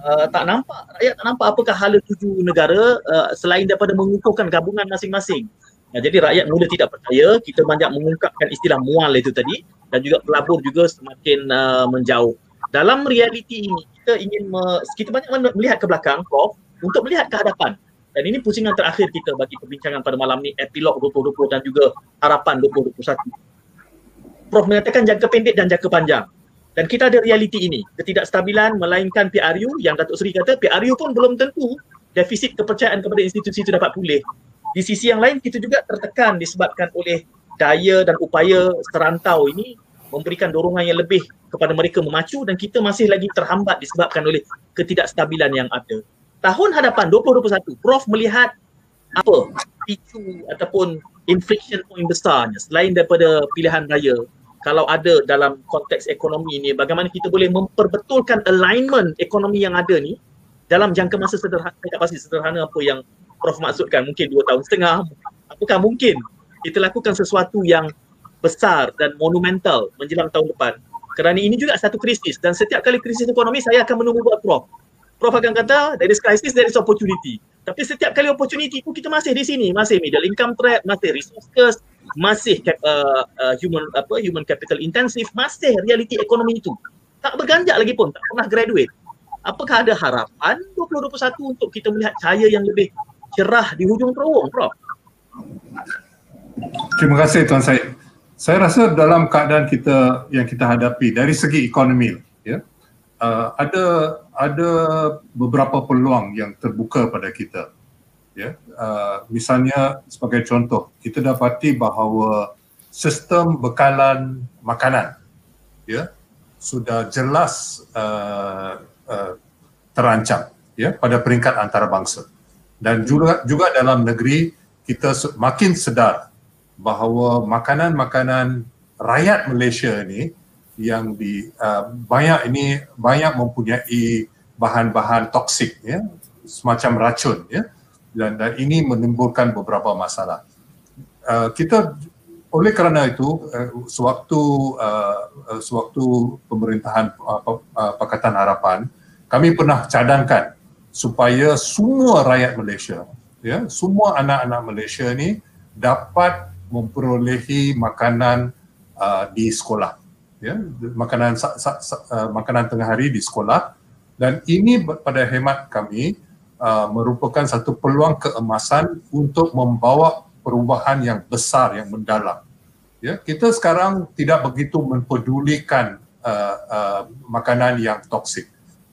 uh, tak nampak, rakyat tak nampak apakah hala tuju negara uh, selain daripada mengukuhkan gabungan masing-masing. Nah, jadi rakyat mula tidak percaya, kita banyak mengungkapkan istilah mual itu tadi dan juga pelabur juga semakin uh, menjauh. Dalam realiti ini, kita ingin, me, kita banyak melihat ke belakang, Prof, untuk melihat ke hadapan. Dan ini pusingan terakhir kita bagi perbincangan pada malam ni, epilog 2020 dan juga harapan 2021. Prof mengatakan jangka pendek dan jangka panjang. Dan kita ada realiti ini, ketidakstabilan melainkan PRU yang Datuk Seri kata PRU pun belum tentu defisit kepercayaan kepada institusi itu dapat pulih di sisi yang lain kita juga tertekan disebabkan oleh daya dan upaya serantau ini memberikan dorongan yang lebih kepada mereka memacu dan kita masih lagi terhambat disebabkan oleh ketidakstabilan yang ada. Tahun hadapan 2021, Prof melihat apa picu ataupun inflection point besarnya selain daripada pilihan raya? Kalau ada dalam konteks ekonomi ini bagaimana kita boleh memperbetulkan alignment ekonomi yang ada ni dalam jangka masa sederhana tak pasti sederhana apa yang Prof maksudkan? Mungkin dua tahun setengah apakah mungkin kita lakukan sesuatu yang besar dan monumental menjelang tahun depan? Kerana ini juga satu krisis dan setiap kali krisis ekonomi saya akan menunggu buat Prof Prof akan kata there is crisis, there is opportunity tapi setiap kali opportunity itu kita masih di sini masih middle income trap, masih resource curse masih uh, uh, human apa human capital intensive masih reality ekonomi itu tak berganjak lagi pun tak pernah graduate apakah ada harapan 2021 untuk kita melihat cahaya yang lebih cerah di hujung terowong, Prof? Terima kasih Tuan Syed. Saya rasa dalam keadaan kita yang kita hadapi dari segi ekonomi, ya, uh, ada ada beberapa peluang yang terbuka pada kita. Ya, uh, misalnya sebagai contoh, kita dapati bahawa sistem bekalan makanan, ya, sudah jelas uh, uh, terancam, ya, pada peringkat antarabangsa dan juga juga dalam negeri kita makin sedar bahawa makanan-makanan rakyat Malaysia ini yang di uh, banyak ini banyak mempunyai bahan-bahan toksik ya. Semacam racun ya. Dan, dan ini menimbulkan beberapa masalah. Uh, kita oleh kerana itu uh, sewaktu uh, uh sewaktu pemerintahan uh, uh, Pakatan Harapan kami pernah cadangkan supaya semua rakyat Malaysia, ya, semua anak-anak Malaysia ni dapat memperolehi makanan uh, di sekolah, ya, makanan sa, sa, sa, uh, makanan tengah hari di sekolah dan ini pada hemat kami uh, merupakan satu peluang keemasan untuk membawa perubahan yang besar yang mendalam. Ya, kita sekarang tidak begitu mempedulikan uh, uh, makanan yang toksik.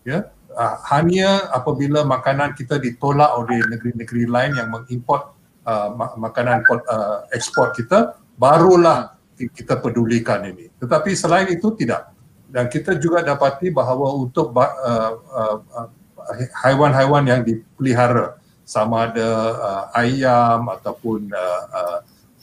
Ya, uh, hanya apabila makanan kita ditolak oleh negeri-negeri lain yang mengimport uh, makanan uh, ekspor kita barulah kita pedulikan ini. Tetapi selain itu tidak. Dan kita juga dapati bahawa untuk uh, uh, uh, haiwan-haiwan yang dipelihara sama ada uh, ayam ataupun uh, uh,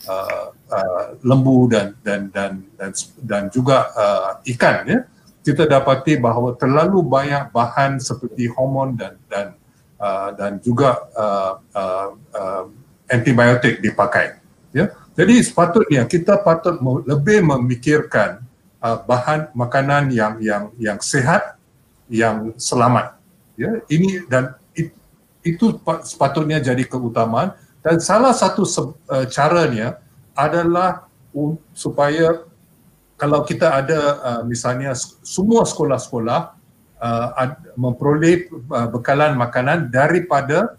uh, uh, lembu dan dan dan dan, dan juga uh, ikan ya kita dapati bahawa terlalu banyak bahan seperti hormon dan dan uh, dan juga uh, uh, uh, antibiotik dipakai ya jadi sepatutnya kita patut lebih memikirkan uh, bahan makanan yang yang yang sehat yang selamat. Ya ini dan it, itu sepatutnya jadi keutamaan. Dan salah satu uh, caranya adalah supaya kalau kita ada uh, misalnya semua sekolah-sekolah uh, memperoleh uh, bekalan makanan daripada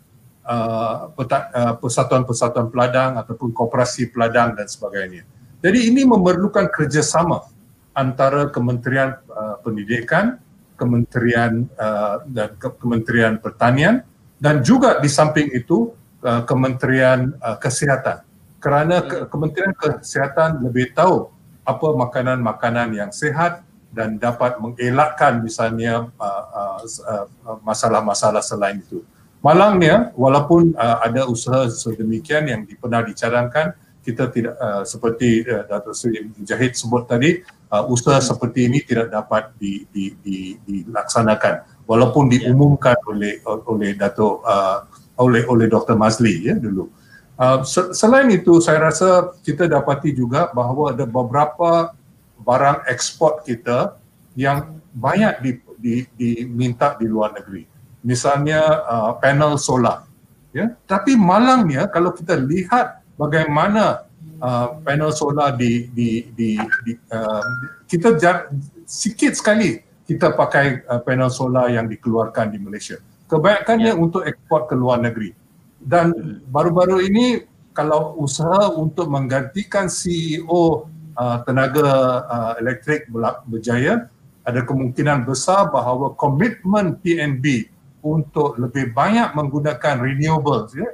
uh, uh, persatuan-persatuan peladang ataupun koperasi peladang dan sebagainya. Jadi ini memerlukan kerjasama antara Kementerian uh, Pendidikan, Kementerian uh, dan Kementerian Pertanian dan juga di samping itu uh, Kementerian uh, Kesihatan. Kerana ke- Kementerian Kesihatan lebih tahu apa makanan-makanan yang sehat dan dapat mengelakkan misalnya uh, uh, uh, masalah-masalah selain itu. Malangnya walaupun uh, ada usaha sedemikian yang pernah dicadangkan kita tidak uh, seperti uh, Datuk Seri Mujahid sebut tadi uh, usaha seperti ini tidak dapat di, di, di, dilaksanakan walaupun ya. diumumkan oleh oleh Datuk uh, oleh oleh Dr Mazli ya dulu. Uh, selain itu saya rasa kita dapati juga bahawa ada beberapa barang ekspor kita yang banyak di, di, diminta di luar negeri. Misalnya uh, panel solar. Ya, tapi malangnya kalau kita lihat bagaimana uh, panel solar di di di, di uh, kita jar, sikit sekali kita pakai uh, panel solar yang dikeluarkan di Malaysia. Kebanyakannya yeah. untuk ekspor ke luar negeri. Dan baru-baru ini kalau usaha untuk menggantikan CEO uh, tenaga uh, elektrik berjaya ada kemungkinan besar bahawa komitmen PNB untuk lebih banyak menggunakan renewables ya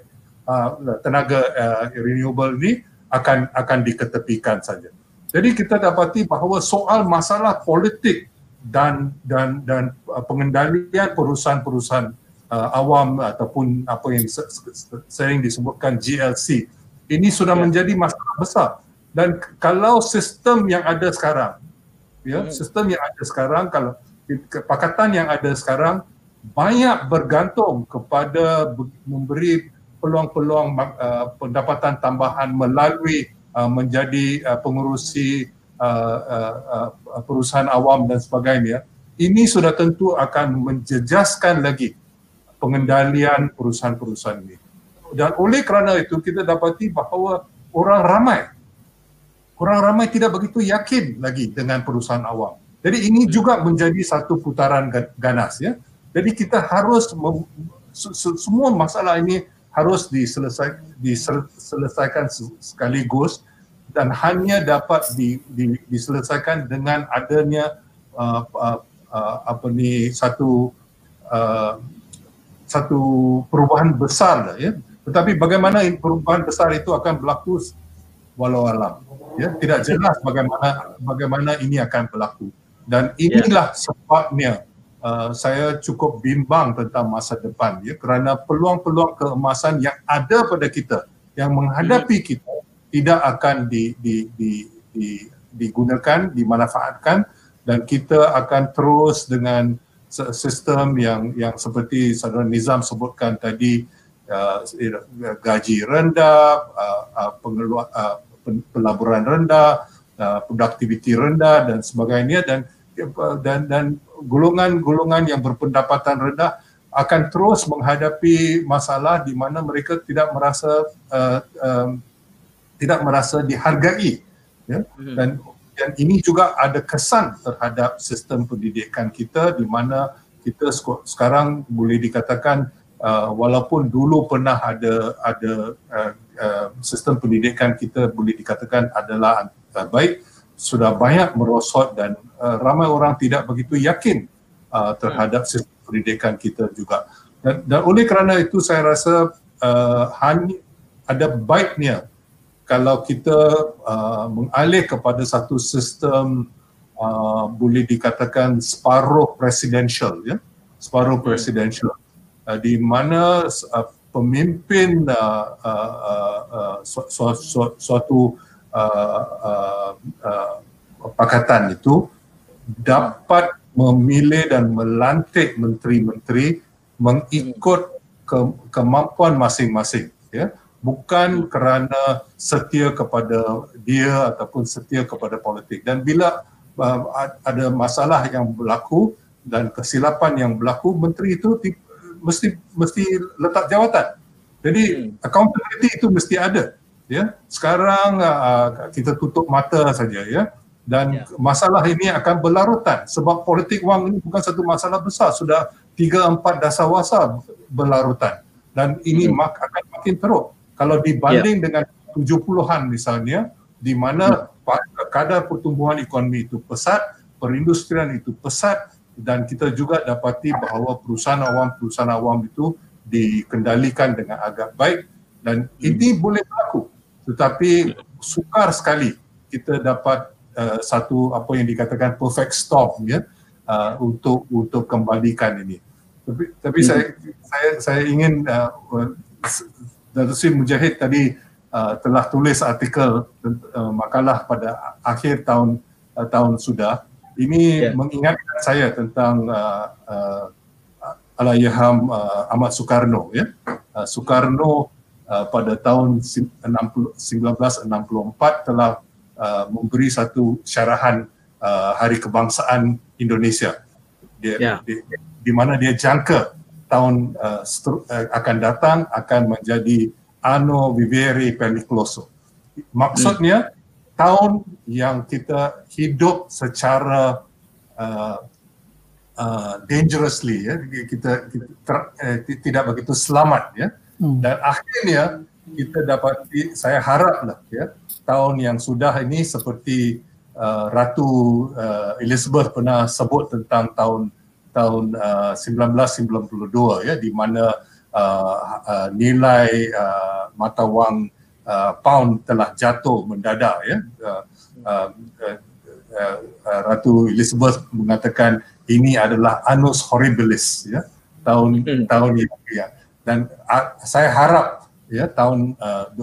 uh, tenaga uh, renewable ini akan akan diketepikan saja. Jadi kita dapati bahawa soal masalah politik dan dan dan uh, pengendalian perusahaan-perusahaan uh, awam ataupun apa yang sering disebutkan GLC ini sudah ya. menjadi masalah besar dan kalau sistem yang ada sekarang ya hmm. sistem yang ada sekarang kalau pakatan yang ada sekarang banyak bergantung kepada memberi peluang-peluang uh, pendapatan tambahan melalui uh, menjadi uh, pengurusi uh, uh, uh, perusahaan awam dan sebagainya ini sudah tentu akan menjejaskan lagi pengendalian perusahaan-perusahaan ini. Dan oleh kerana itu kita dapati bahawa orang ramai orang ramai tidak begitu yakin lagi dengan perusahaan awam. Jadi ini juga menjadi satu putaran ganas ya jadi kita harus mem, semua masalah ini harus diselesai, diselesaikan sekaligus dan hanya dapat di, di, diselesaikan dengan adanya uh, uh, uh, apa ni satu uh, satu perubahan besar ya. Tetapi bagaimana perubahan besar itu akan berlaku walau alam ya. Tidak jelas bagaimana bagaimana ini akan berlaku. Dan inilah sebabnya uh, saya cukup bimbang tentang masa depan ya kerana peluang-peluang keemasan yang ada pada kita yang menghadapi hmm. kita tidak akan di, di, di, di, digunakan, dimanfaatkan dan kita akan terus dengan sistem yang yang seperti saudara Nizam sebutkan tadi uh, gaji rendah, uh, uh, pengeluar, uh, pelaburan rendah, uh, produktiviti rendah dan sebagainya dan dan dan golongan-golongan yang berpendapatan rendah akan terus menghadapi masalah di mana mereka tidak merasa uh, um, tidak merasa dihargai ya hmm. dan dan ini juga ada kesan terhadap sistem pendidikan kita di mana kita sekarang boleh dikatakan uh, walaupun dulu pernah ada ada uh, uh, sistem pendidikan kita boleh dikatakan adalah uh, baik sudah banyak merosot dan uh, ramai orang tidak begitu yakin uh, terhadap hmm. sistem pendidikan kita juga. Dan, dan oleh kerana itu saya rasa uh, hanya ada baiknya kalau kita uh, mengalih kepada satu sistem uh, boleh dikatakan separuh presidential ya separuh hmm. presidential uh, di mana uh, pemimpin uh, uh, uh, uh, su- su- su- suatu uh, uh, uh, pakatan itu dapat memilih dan melantik menteri-menteri mengikut ke, kemampuan masing-masing ya. Bukan kerana setia kepada dia ataupun setia kepada politik. Dan bila uh, ada masalah yang berlaku dan kesilapan yang berlaku menteri itu mesti mesti letak jawatan. Jadi hmm. accountability itu mesti ada ya sekarang uh, kita tutup mata saja ya. Dan ya. masalah ini akan berlarutan sebab politik wang ini bukan satu masalah besar. Sudah tiga empat dasawasa berlarutan. Dan ini hmm. mak akan makin teruk. Kalau dibanding ya. dengan 70-an misalnya di mana kadar pertumbuhan ekonomi itu pesat, perindustrian itu pesat dan kita juga dapati bahawa perusahaan awam-perusahaan awam itu dikendalikan dengan agak baik. Dan ini boleh berlaku tetapi sukar sekali kita dapat uh, satu apa yang dikatakan perfect storm ya uh, untuk untuk kembalikan ini tapi tapi hmm. saya saya saya ingin uh, Datuk Sri Mujahid tadi uh, telah tulis artikel uh, makalah pada akhir tahun uh, tahun sudah ini yeah. mengingatkan saya tentang uh, uh, Alayaham uh, Ahmad Soekarno ya. Uh, Soekarno uh, pada tahun 60, 1964 telah uh, memberi satu syarahan uh, Hari Kebangsaan Indonesia. Dia, yeah. di, di mana dia jangka tahun uh, stru, uh, akan datang akan menjadi anno vivere pericoloso. Maksudnya hmm tahun yang kita hidup secara uh, uh, dangerously ya kita, kita ter, eh, tidak begitu selamat ya hmm. dan akhirnya kita dapat saya haraplah ya tahun yang sudah ini seperti uh, ratu uh, Elizabeth pernah sebut tentang tahun tahun uh, 1992 ya di mana uh, uh, nilai uh, mata wang uh, pound telah jatuh mendadak ya uh, uh, uh, uh, uh, Ratu Elizabeth mengatakan ini adalah annus horribilis ya tahun hmm. tahun ini ya dan uh, saya harap ya tahun uh,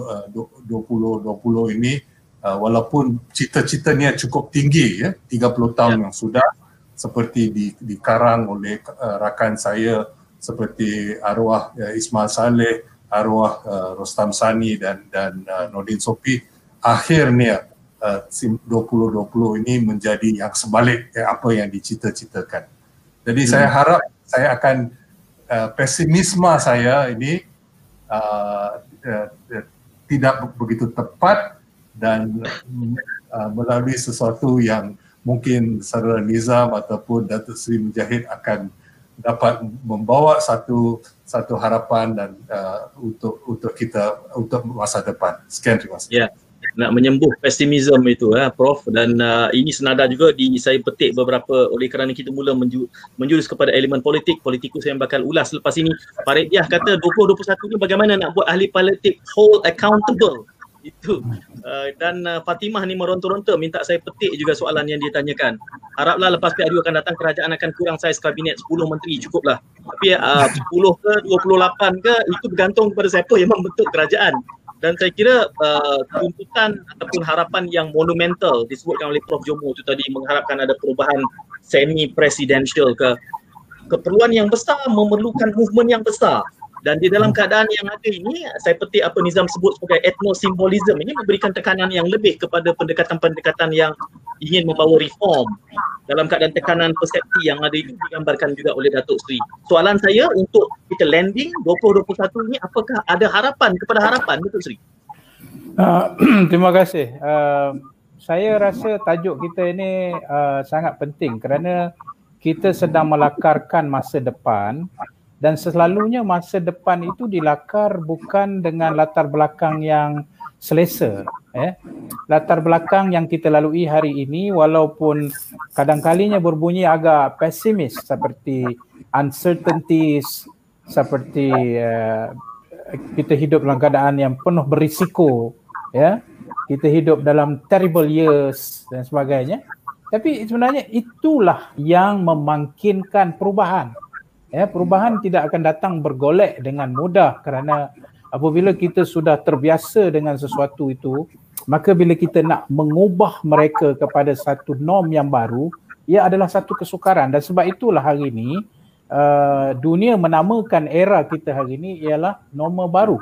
2020 ini uh, walaupun cita-citanya cukup tinggi ya 30 tahun ya. yang sudah seperti di dikarang oleh uh, rakan saya seperti arwah uh, Ismail Saleh arwah uh, Rostam Sani dan dan uh, Nordin Sopi akhirnya uh, 2020 ini menjadi yang sebalik eh, apa yang dicita-citakan. Jadi hmm. saya harap saya akan uh, pesimisme saya ini uh, uh, tidak begitu tepat dan uh, melalui sesuatu yang mungkin Saudara Nizam ataupun Datuk Seri Mujahid akan dapat membawa satu satu harapan dan uh, untuk untuk kita untuk masa depan. Sekian terima kasih. Yeah. Nak menyembuh pesimisme itu ya Prof. Dan uh, ini senada juga di saya petik beberapa oleh kerana kita mula menju, menjurus kepada elemen politik politikus yang bakal ulas lepas ini. Farid Diah kata 2021 ni bagaimana nak buat ahli politik hold accountable? Itu. Uh, dan uh, Fatimah ni meronta-ronta minta saya petik juga soalan yang dia tanyakan. Haraplah lepas PRU akan datang kerajaan akan kurang saiz kabinet 10 menteri cukuplah. Tapi uh, 10 ke 28 ke itu bergantung kepada siapa yang membentuk kerajaan dan saya kira uh, tuntutan ataupun harapan yang monumental disebutkan oleh Prof. Jomo itu tadi mengharapkan ada perubahan semi presidential ke. Keperluan yang besar memerlukan movement yang besar dan di dalam keadaan yang ada ini, saya petik apa Nizam sebut sebagai etnosimbolism ini memberikan tekanan yang lebih kepada pendekatan-pendekatan yang ingin membawa reform dalam keadaan tekanan persepsi yang ada itu digambarkan juga oleh Datuk Sri. Soalan saya untuk kita landing 2021 ini apakah ada harapan kepada harapan Datuk Sri? Uh, <clears throat> terima kasih. Uh, saya rasa tajuk kita ini uh, sangat penting kerana kita sedang melakarkan masa depan dan selalunya masa depan itu dilakar bukan dengan latar belakang yang selesa eh. Latar belakang yang kita lalui hari ini walaupun kadang-kalinya berbunyi agak pesimis seperti uncertainties seperti uh, kita hidup dalam keadaan yang penuh berisiko ya. Kita hidup dalam terrible years dan sebagainya. Tapi sebenarnya itulah yang memungkinkan perubahan ya perubahan tidak akan datang bergolek dengan mudah kerana apabila kita sudah terbiasa dengan sesuatu itu maka bila kita nak mengubah mereka kepada satu norm yang baru ia adalah satu kesukaran. Dan sebab itulah hari ini uh, dunia menamakan era kita hari ini ialah normal baru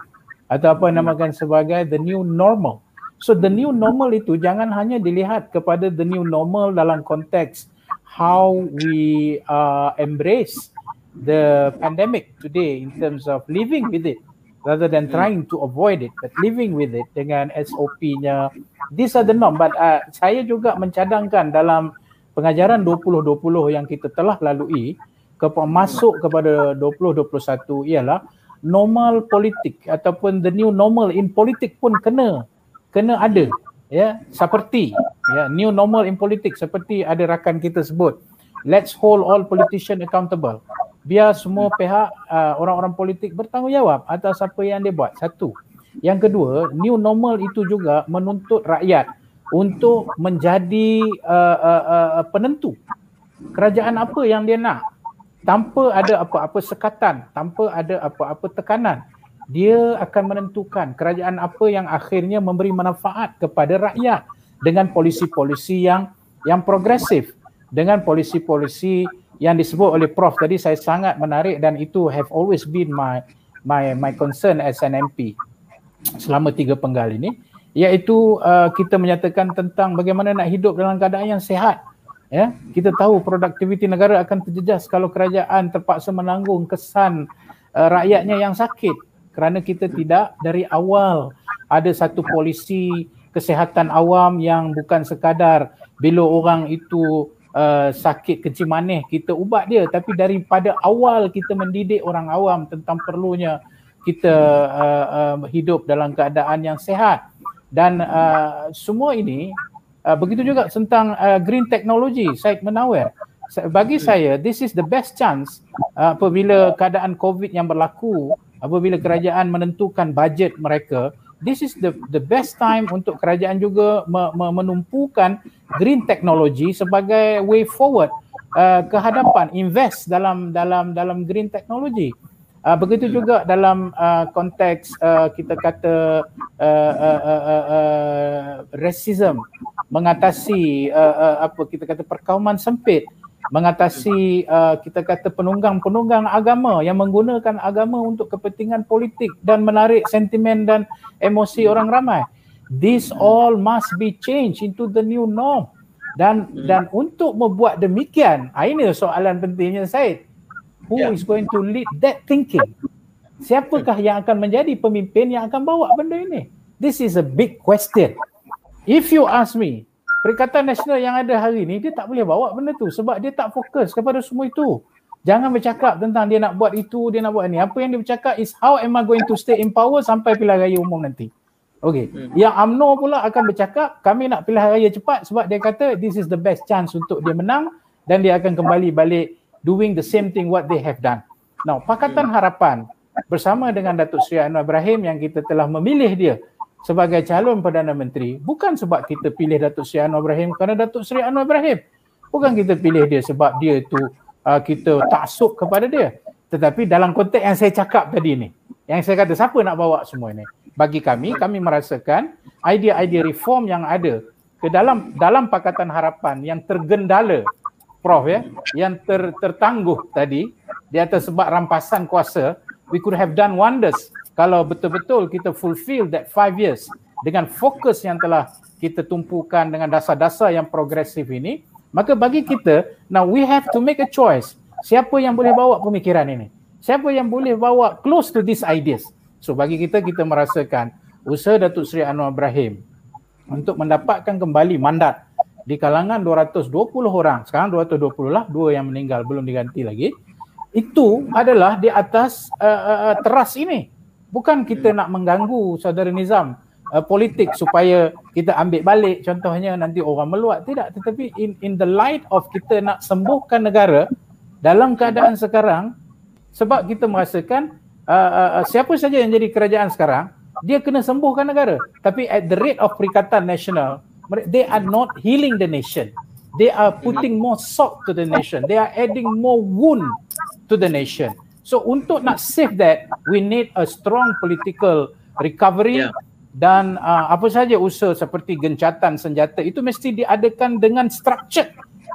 atau apa namakan sebagai the new normal. So the new normal itu jangan hanya dilihat kepada the new normal dalam konteks how we uh, embrace the pandemic today in terms of living with it rather than hmm. trying to avoid it but living with it dengan SOP-nya these are the norm but uh, saya juga mencadangkan dalam pengajaran 2020 yang kita telah lalui ke masuk kepada 2021 ialah normal politik ataupun the new normal in politik pun kena kena ada ya seperti ya new normal in politics seperti ada rakan kita sebut let's hold all politician accountable biar semua pihak uh, orang-orang politik bertanggungjawab atas apa yang dia buat. Satu. Yang kedua new normal itu juga menuntut rakyat untuk menjadi uh, uh, uh, penentu. Kerajaan apa yang dia nak? Tanpa ada apa-apa sekatan tanpa ada apa-apa tekanan dia akan menentukan kerajaan apa yang akhirnya memberi manfaat kepada rakyat dengan polisi-polisi yang yang progresif dengan polisi-polisi yang disebut oleh prof tadi saya sangat menarik dan itu have always been my my my concern as an MP selama tiga penggal ini iaitu uh, kita menyatakan tentang bagaimana nak hidup dalam keadaan yang sehat ya. Kita tahu produktiviti negara akan terjejas kalau kerajaan terpaksa menanggung kesan uh, rakyatnya yang sakit kerana kita tidak dari awal ada satu polisi kesihatan awam yang bukan sekadar bila orang itu uh, sakit kecil manis kita ubat dia. Tapi daripada awal kita mendidik orang awam tentang perlunya kita uh, uh, hidup dalam keadaan yang sehat. Dan uh, semua ini uh, begitu juga tentang uh, green technology Syed Menawar bagi saya this is the best chance uh, apabila keadaan covid yang berlaku apabila kerajaan menentukan bajet mereka this is the the best time untuk kerajaan juga me, me, menumpukan green technology sebagai way forward uh, ke hadapan invest dalam dalam dalam green technology. Uh, begitu juga dalam uh, konteks uh, kita kata uh, uh, uh, uh, uh, racism mengatasi uh, uh, apa kita kata perkauman sempit mengatasi uh, kita kata penunggang-penunggang agama yang menggunakan agama untuk kepentingan politik dan menarik sentimen dan emosi orang ramai. This all must be changed into the new norm. Dan dan untuk membuat demikian, ah, ini soalan pentingnya Said. Who yeah. is going to lead that thinking? Siapakah yang akan menjadi pemimpin yang akan bawa benda ini? This is a big question. If you ask me, Perikatan Nasional yang ada hari ni dia tak boleh bawa benda tu sebab dia tak fokus kepada semua itu. Jangan bercakap tentang dia nak buat itu, dia nak buat ini. Apa yang dia bercakap is how am I going to stay in power sampai pilihan raya umum nanti. Okay. Hmm. Yang UMNO pula akan bercakap kami nak pilihan raya cepat sebab dia kata this is the best chance untuk dia menang dan dia akan kembali balik doing the same thing what they have done. Now, Pakatan hmm. Harapan bersama dengan Datuk Seri Anwar Ibrahim yang kita telah memilih dia sebagai calon Perdana Menteri bukan sebab kita pilih Datuk Seri Anwar Ibrahim kerana Datuk Seri Anwar Ibrahim. Bukan kita pilih dia sebab dia itu uh, kita taksub kepada dia. Tetapi dalam konteks yang saya cakap tadi ni, yang saya kata siapa nak bawa semua ini? Bagi kami, kami merasakan idea-idea reform yang ada ke dalam dalam Pakatan Harapan yang tergendala Prof ya, yang ter, tertangguh tadi di atas sebab rampasan kuasa, we could have done wonders kalau betul-betul kita fulfill that five years dengan fokus yang telah kita tumpukan dengan dasar-dasar yang progresif ini, maka bagi kita, now we have to make a choice. Siapa yang boleh bawa pemikiran ini? Siapa yang boleh bawa close to these ideas? So bagi kita, kita merasakan usaha Datuk Seri Anwar Ibrahim untuk mendapatkan kembali mandat di kalangan 220 orang, sekarang 220 lah, dua yang meninggal belum diganti lagi, itu adalah di atas uh, uh, teras ini. Bukan kita nak mengganggu saudara Nizam uh, politik supaya kita ambil balik. Contohnya nanti orang meluat. Tidak tetapi in in the light of kita nak sembuhkan negara dalam keadaan sekarang sebab kita merasakan uh, uh, siapa saja yang jadi kerajaan sekarang dia kena sembuhkan negara. Tapi at the rate of perikatan nasional they are not healing the nation they are putting more salt to the nation they are adding more wound to the nation So untuk nak save that, we need a strong political recovery yeah. dan uh, apa saja usaha seperti gencatan senjata itu mesti diadakan dengan structure,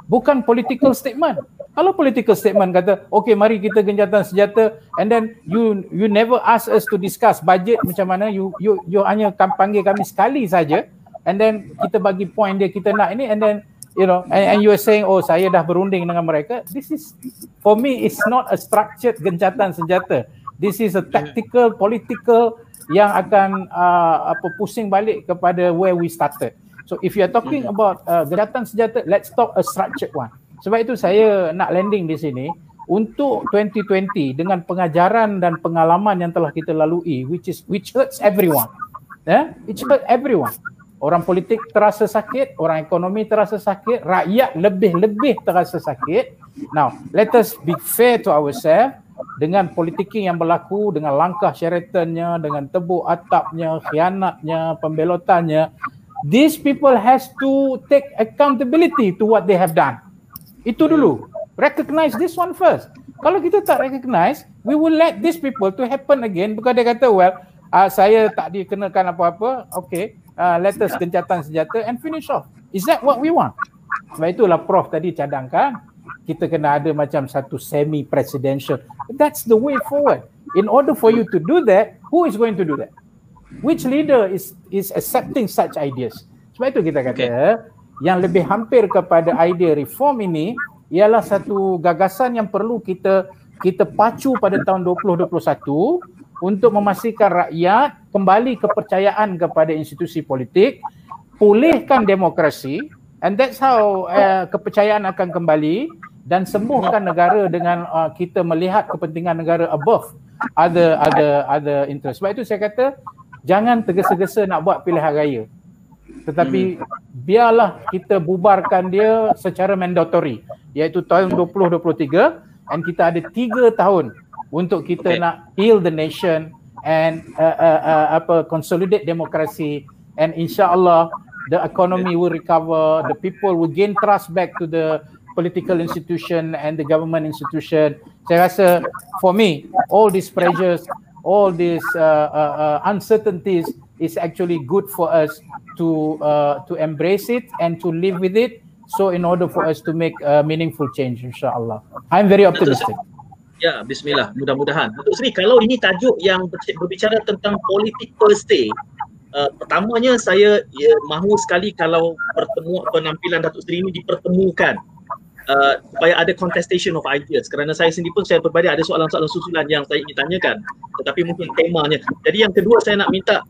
bukan political statement. Kalau political statement kata, okay mari kita gencatan senjata and then you you never ask us to discuss budget macam mana, you you you hanya panggil kami sekali saja and then kita bagi point dia kita nak ini and then you know and, and you are saying oh saya dah berunding dengan mereka. This is for me it's not a structured gencatan senjata. This is a tactical political yang akan uh, apa pusing balik kepada where we started. So if you are talking about uh, gencatan senjata let's talk a structured one. Sebab itu saya nak landing di sini untuk 2020 dengan pengajaran dan pengalaman yang telah kita lalui which is which hurts everyone. Yeah it hurts everyone orang politik terasa sakit, orang ekonomi terasa sakit, rakyat lebih-lebih terasa sakit. Now, let us be fair to ourselves dengan politiking yang berlaku, dengan langkah Sheratonnya, dengan tebuk atapnya, khianatnya, pembelotannya, these people has to take accountability to what they have done. Itu dulu. Recognize this one first. Kalau kita tak recognize, we will let these people to happen again because dia kata, well, uh, saya tak dikenakan apa-apa, okay, uh, let us gencatan senjata and finish off. Is that what we want? Sebab itulah Prof tadi cadangkan kita kena ada macam satu semi presidential. That's the way forward. In order for you to do that, who is going to do that? Which leader is is accepting such ideas? Sebab itu kita kata okay. yang lebih hampir kepada idea reform ini ialah satu gagasan yang perlu kita kita pacu pada tahun 2021 untuk memastikan rakyat kembali kepercayaan kepada institusi politik, pulihkan demokrasi and that's how uh, kepercayaan akan kembali dan sembuhkan negara dengan uh, kita melihat kepentingan negara above ada ada ada interest. Sebab itu saya kata jangan tergesa-gesa nak buat pilihan raya. Tetapi biarlah kita bubarkan dia secara mandatory iaitu tahun 2023 and kita ada tiga tahun untuk kita okay. nak heal the nation and uh, uh, uh, apa consolidate demokrasi. And insyaallah the economy will recover the people will gain trust back to the political institution and the government institution. Saya rasa for me all these pressures all these uh, uh, uh, uncertainties is actually good for us to uh, to embrace it and to live with it. So in order for us to make a meaningful change insyaallah. I'm very optimistic Ya, bismillah. Mudah-mudahan. Datuk Seri, kalau ini tajuk yang berbicara tentang politik per se, uh, pertamanya saya ya, mahu sekali kalau pertemuan penampilan Datuk Seri ini dipertemukan uh, supaya ada contestation of ideas. Kerana saya sendiri pun saya berbalik ada soalan-soalan susulan yang saya ingin tanyakan. Tetapi mungkin temanya. Jadi yang kedua saya nak minta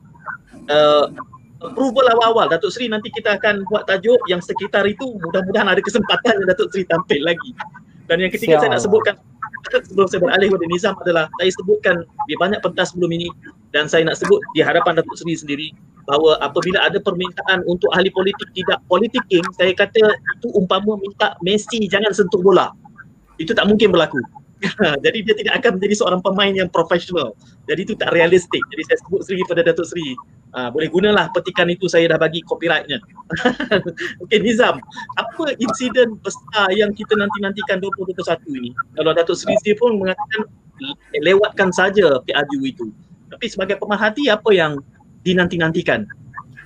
uh, approval awal-awal. Datuk Seri nanti kita akan buat tajuk yang sekitar itu mudah-mudahan ada kesempatan yang Datuk Seri tampil lagi. Dan yang ketiga Siap. saya nak sebutkan sebelum saya beralih kepada Nizam adalah saya sebutkan di banyak pentas sebelum ini dan saya nak sebut di hadapan Datuk Seri sendiri bahawa apabila ada permintaan untuk ahli politik tidak politiking, saya kata itu umpama minta Messi jangan sentuh bola. Itu tak mungkin berlaku. <laughs> Jadi dia tidak akan menjadi seorang pemain yang profesional. Jadi itu tak realistik. Jadi saya sebut Seri pada Datuk Seri uh, boleh gunalah petikan itu saya dah bagi copyrightnya. <laughs> Okey Nizam, apa insiden besar yang kita nanti-nantikan 2021 ini? Kalau Datuk Seri Sri pun mengatakan lewatkan saja PRU itu. Tapi sebagai pemerhati apa yang dinanti-nantikan?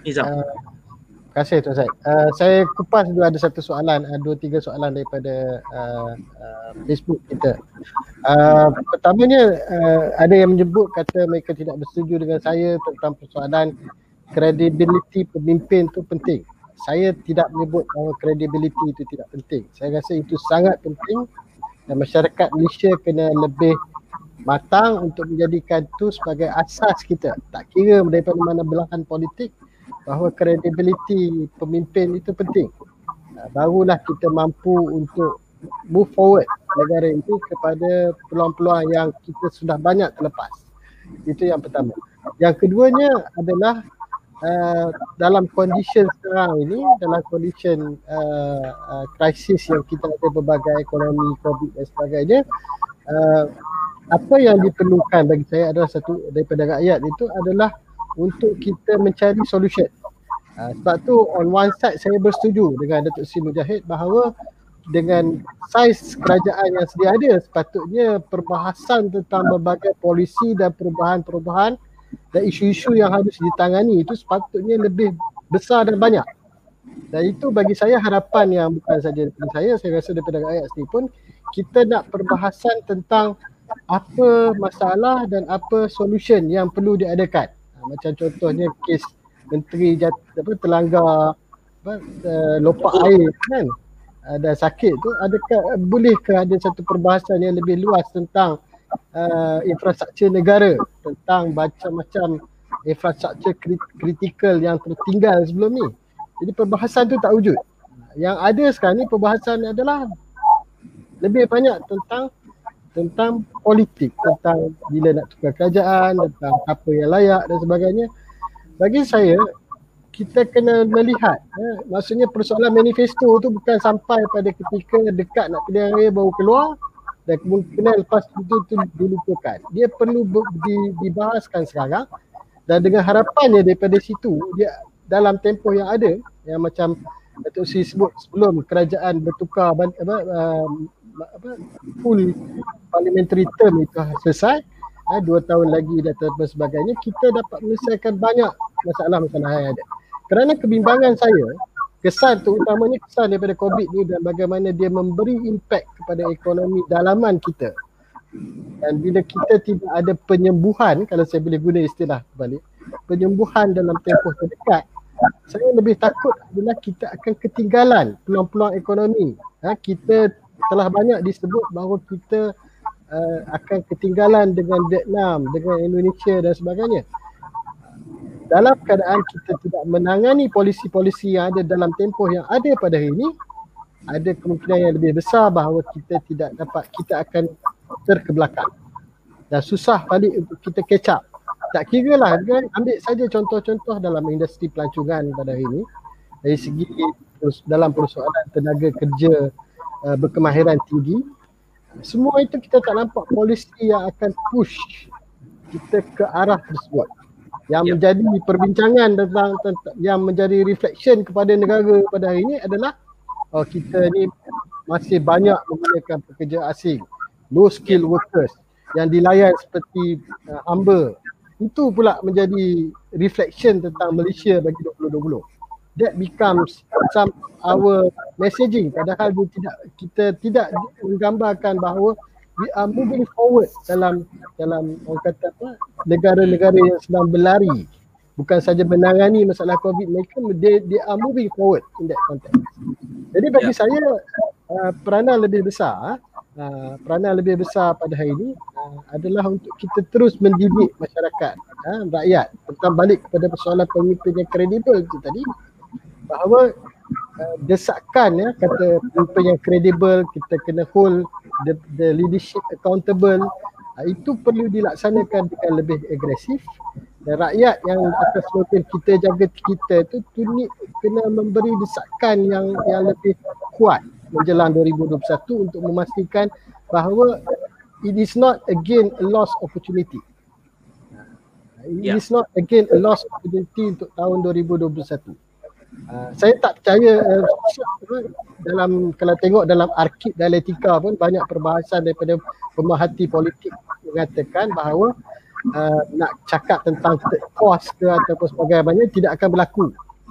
Nizam. Uh, Terima kasih Tuan Syed. Uh, saya kupas dulu ada satu soalan, uh, dua tiga soalan daripada uh, uh, Facebook kita. Uh, pertamanya uh, ada yang menyebut kata mereka tidak bersetuju dengan saya tentang persoalan kredibiliti pemimpin itu penting. Saya tidak menyebut bahawa kredibiliti itu tidak penting. Saya rasa itu sangat penting dan masyarakat Malaysia kena lebih matang untuk menjadikan itu sebagai asas kita. Tak kira daripada mana belahan politik, bahawa kredibiliti pemimpin itu penting. Barulah kita mampu untuk move forward negara ini kepada peluang-peluang yang kita sudah banyak terlepas. Itu yang pertama. Yang keduanya adalah uh, dalam kondisi sekarang ini, dalam kondisi uh, uh, krisis yang kita ada berbagai ekonomi, COVID dan sebagainya, uh, apa yang diperlukan bagi saya adalah satu daripada rakyat itu adalah untuk kita mencari solution. Uh, sebab tu on one side saya bersetuju dengan Datuk Sri Mujahid bahawa dengan saiz kerajaan yang sedia ada sepatutnya perbahasan tentang berbagai polisi dan perubahan-perubahan dan isu-isu yang harus ditangani itu sepatutnya lebih besar dan banyak. Dan itu bagi saya harapan yang bukan saja daripada saya, saya rasa daripada rakyat sendiri pun kita nak perbahasan tentang apa masalah dan apa solution yang perlu diadakan. Macam contohnya kes menteri jat, apa terlanggar apa uh, lopak air kan? Ada sakit tu adakah bolehkah ada satu perbahasan yang lebih luas tentang uh, infrastruktur negara? Tentang macam-macam infrastruktur kritikal yang tertinggal sebelum ni. Jadi perbahasan tu tak wujud. Yang ada sekarang ni perbahasan adalah lebih banyak tentang tentang politik tentang bila nak tukar kerajaan tentang apa yang layak dan sebagainya bagi saya kita kena melihat eh, maksudnya persoalan manifesto tu bukan sampai pada ketika dekat nak pilihan raya baru keluar dan kemungkinan lepas itu tu dilupakan. Dia perlu di, dibahaskan sekarang dan dengan harapannya daripada situ dia dalam tempoh yang ada yang macam Datuk Sri sebut sebelum kerajaan bertukar apa, uh, apa full parliamentary term itu selesai eh, dua tahun lagi dan sebagainya kita dapat menyelesaikan banyak masalah-masalah yang ada. Kerana kebimbangan saya kesan terutamanya kesan daripada COVID ni dan bagaimana dia memberi impact kepada ekonomi dalaman kita. Dan bila kita tidak ada penyembuhan kalau saya boleh guna istilah balik penyembuhan dalam tempoh terdekat saya lebih takut adalah kita akan ketinggalan peluang-peluang ekonomi. Ha, kita telah banyak disebut bahawa kita uh, akan ketinggalan dengan Vietnam, dengan Indonesia dan sebagainya. Dalam keadaan kita tidak menangani polisi-polisi yang ada dalam tempoh yang ada pada hari ini ada kemungkinan yang lebih besar bahawa kita tidak dapat kita akan terkebelakang. Dan susah balik untuk kita catch up. Tak kira lah kan? Ambil saja contoh-contoh dalam industri pelancongan pada hari ini. Dari segi dalam persoalan tenaga kerja uh, berkemahiran tinggi. Semua itu kita tak nampak polisi yang akan push kita ke arah tersebut. Yang yeah. menjadi perbincangan tentang, tentang yang menjadi reflection kepada negara pada hari ini adalah oh, kita ni masih banyak menggunakan pekerja asing. Low skill workers yang dilayan seperti uh, hamba itu pula menjadi reflection tentang Malaysia bagi 2020 that becomes some our messaging. Padahal dia tidak kita tidak menggambarkan bahawa we are moving forward dalam dalam orang kata apa negara-negara yang sedang berlari. Bukan saja menangani masalah covid mereka they, they are moving forward in that context. Jadi bagi yeah. saya uh, peranan lebih besar uh, peranan lebih besar pada hari ini uh, adalah untuk kita terus mendidik masyarakat uh, rakyat. Tentang balik kepada persoalan pemimpin yang kredibel itu tadi bahawa uh, desakan ya kata pemimpin yang kredibel kita kena hold the, the leadership accountable uh, itu perlu dilaksanakan dengan lebih agresif dan rakyat yang atas mungkin kita jaga kita tu tunik kena memberi desakan yang yang lebih kuat menjelang 2021 untuk memastikan bahawa it is not again a lost opportunity. It yeah. is not again a lost opportunity untuk tahun 2021. Uh, saya tak percaya uh, dalam kalau tengok dalam arkib dialektika pun banyak perbahasan daripada pemerhati politik mengatakan bahawa uh, nak cakap tentang kos ke ataupun sebagainya tidak akan berlaku.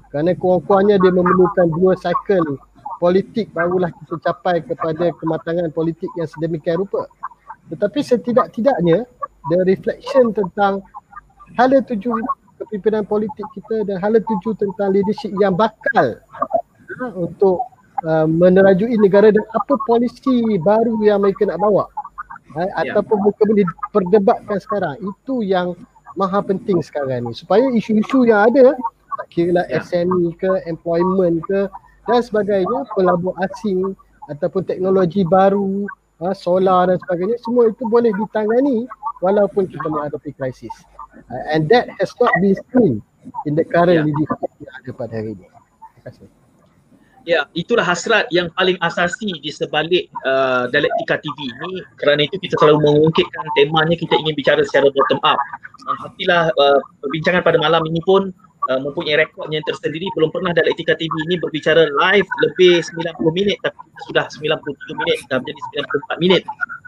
Kerana kurang-kurangnya dia memerlukan dua cycle. Politik barulah kita capai kepada kematangan politik yang sedemikian rupa. Tetapi setidak-tidaknya the reflection tentang hala tuju kepimpinan politik kita dan hala tuju tentang leadership yang bakal ha, untuk uh, menerajui negara dan apa polisi baru yang mereka nak bawa ha, ya. ataupun mereka boleh perdebatkan sekarang itu yang maha penting sekarang ni supaya isu-isu yang ada tak kira lah ya. SME ke employment ke dan sebagainya pelabur asing ataupun teknologi baru ha, solar dan sebagainya semua itu boleh ditangani walaupun kita menghadapi krisis uh, and that has not been seen in the current yeah. leadership yang ada pada hari ini. Terima kasih. Ya, itulah hasrat yang paling asasi di sebalik uh, Dialektika TV ini kerana itu kita selalu mengungkitkan temanya kita ingin bicara secara bottom up. Alhamdulillah uh, perbincangan pada malam ini pun uh, mempunyai rekod yang tersendiri belum pernah Dialektika TV ini berbicara live lebih 90 minit tapi sudah 93 minit dah menjadi 94 minit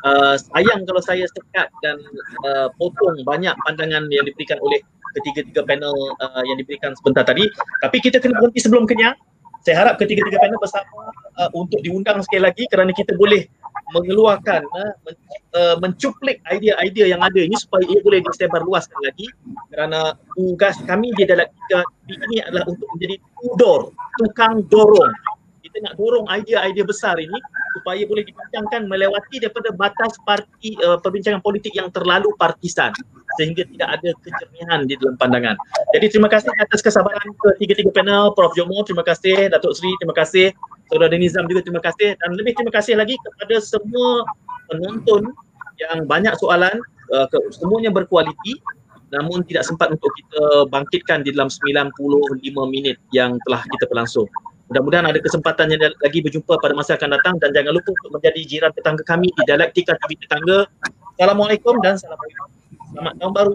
uh, sayang kalau saya sekat dan uh, potong banyak pandangan yang diberikan oleh ketiga-tiga panel uh, yang diberikan sebentar tadi. Tapi kita kena berhenti sebelum kenyang. Saya harap ketiga-tiga panel bersama uh, untuk diundang sekali lagi kerana kita boleh mengeluarkan, uh, men, uh, mencuplik idea-idea yang ada ini supaya ia boleh disebar luaskan lagi. Kerana tugas kami di dalam tiga ini adalah untuk menjadi tudor, tukang dorong. Kita nak dorong idea-idea besar ini supaya boleh dibincangkan melewati daripada batas parti uh, perbincangan politik yang terlalu partisan sehingga tidak ada kejernihan di dalam pandangan. Jadi terima kasih atas kesabaran ketiga-tiga panel Prof Jomo, terima kasih Datuk Sri, terima kasih Saudara Nizam juga terima kasih dan lebih terima kasih lagi kepada semua penonton yang banyak soalan uh, ke, semuanya berkualiti namun tidak sempat untuk kita bangkitkan di dalam 95 minit yang telah kita berlangsung. Mudah-mudahan ada kesempatan yang lagi berjumpa pada masa akan datang dan jangan lupa untuk menjadi jiran tetangga kami di Dialektika TV Tetangga. Assalamualaikum dan Assalamualaikum. Selamat tahun baru.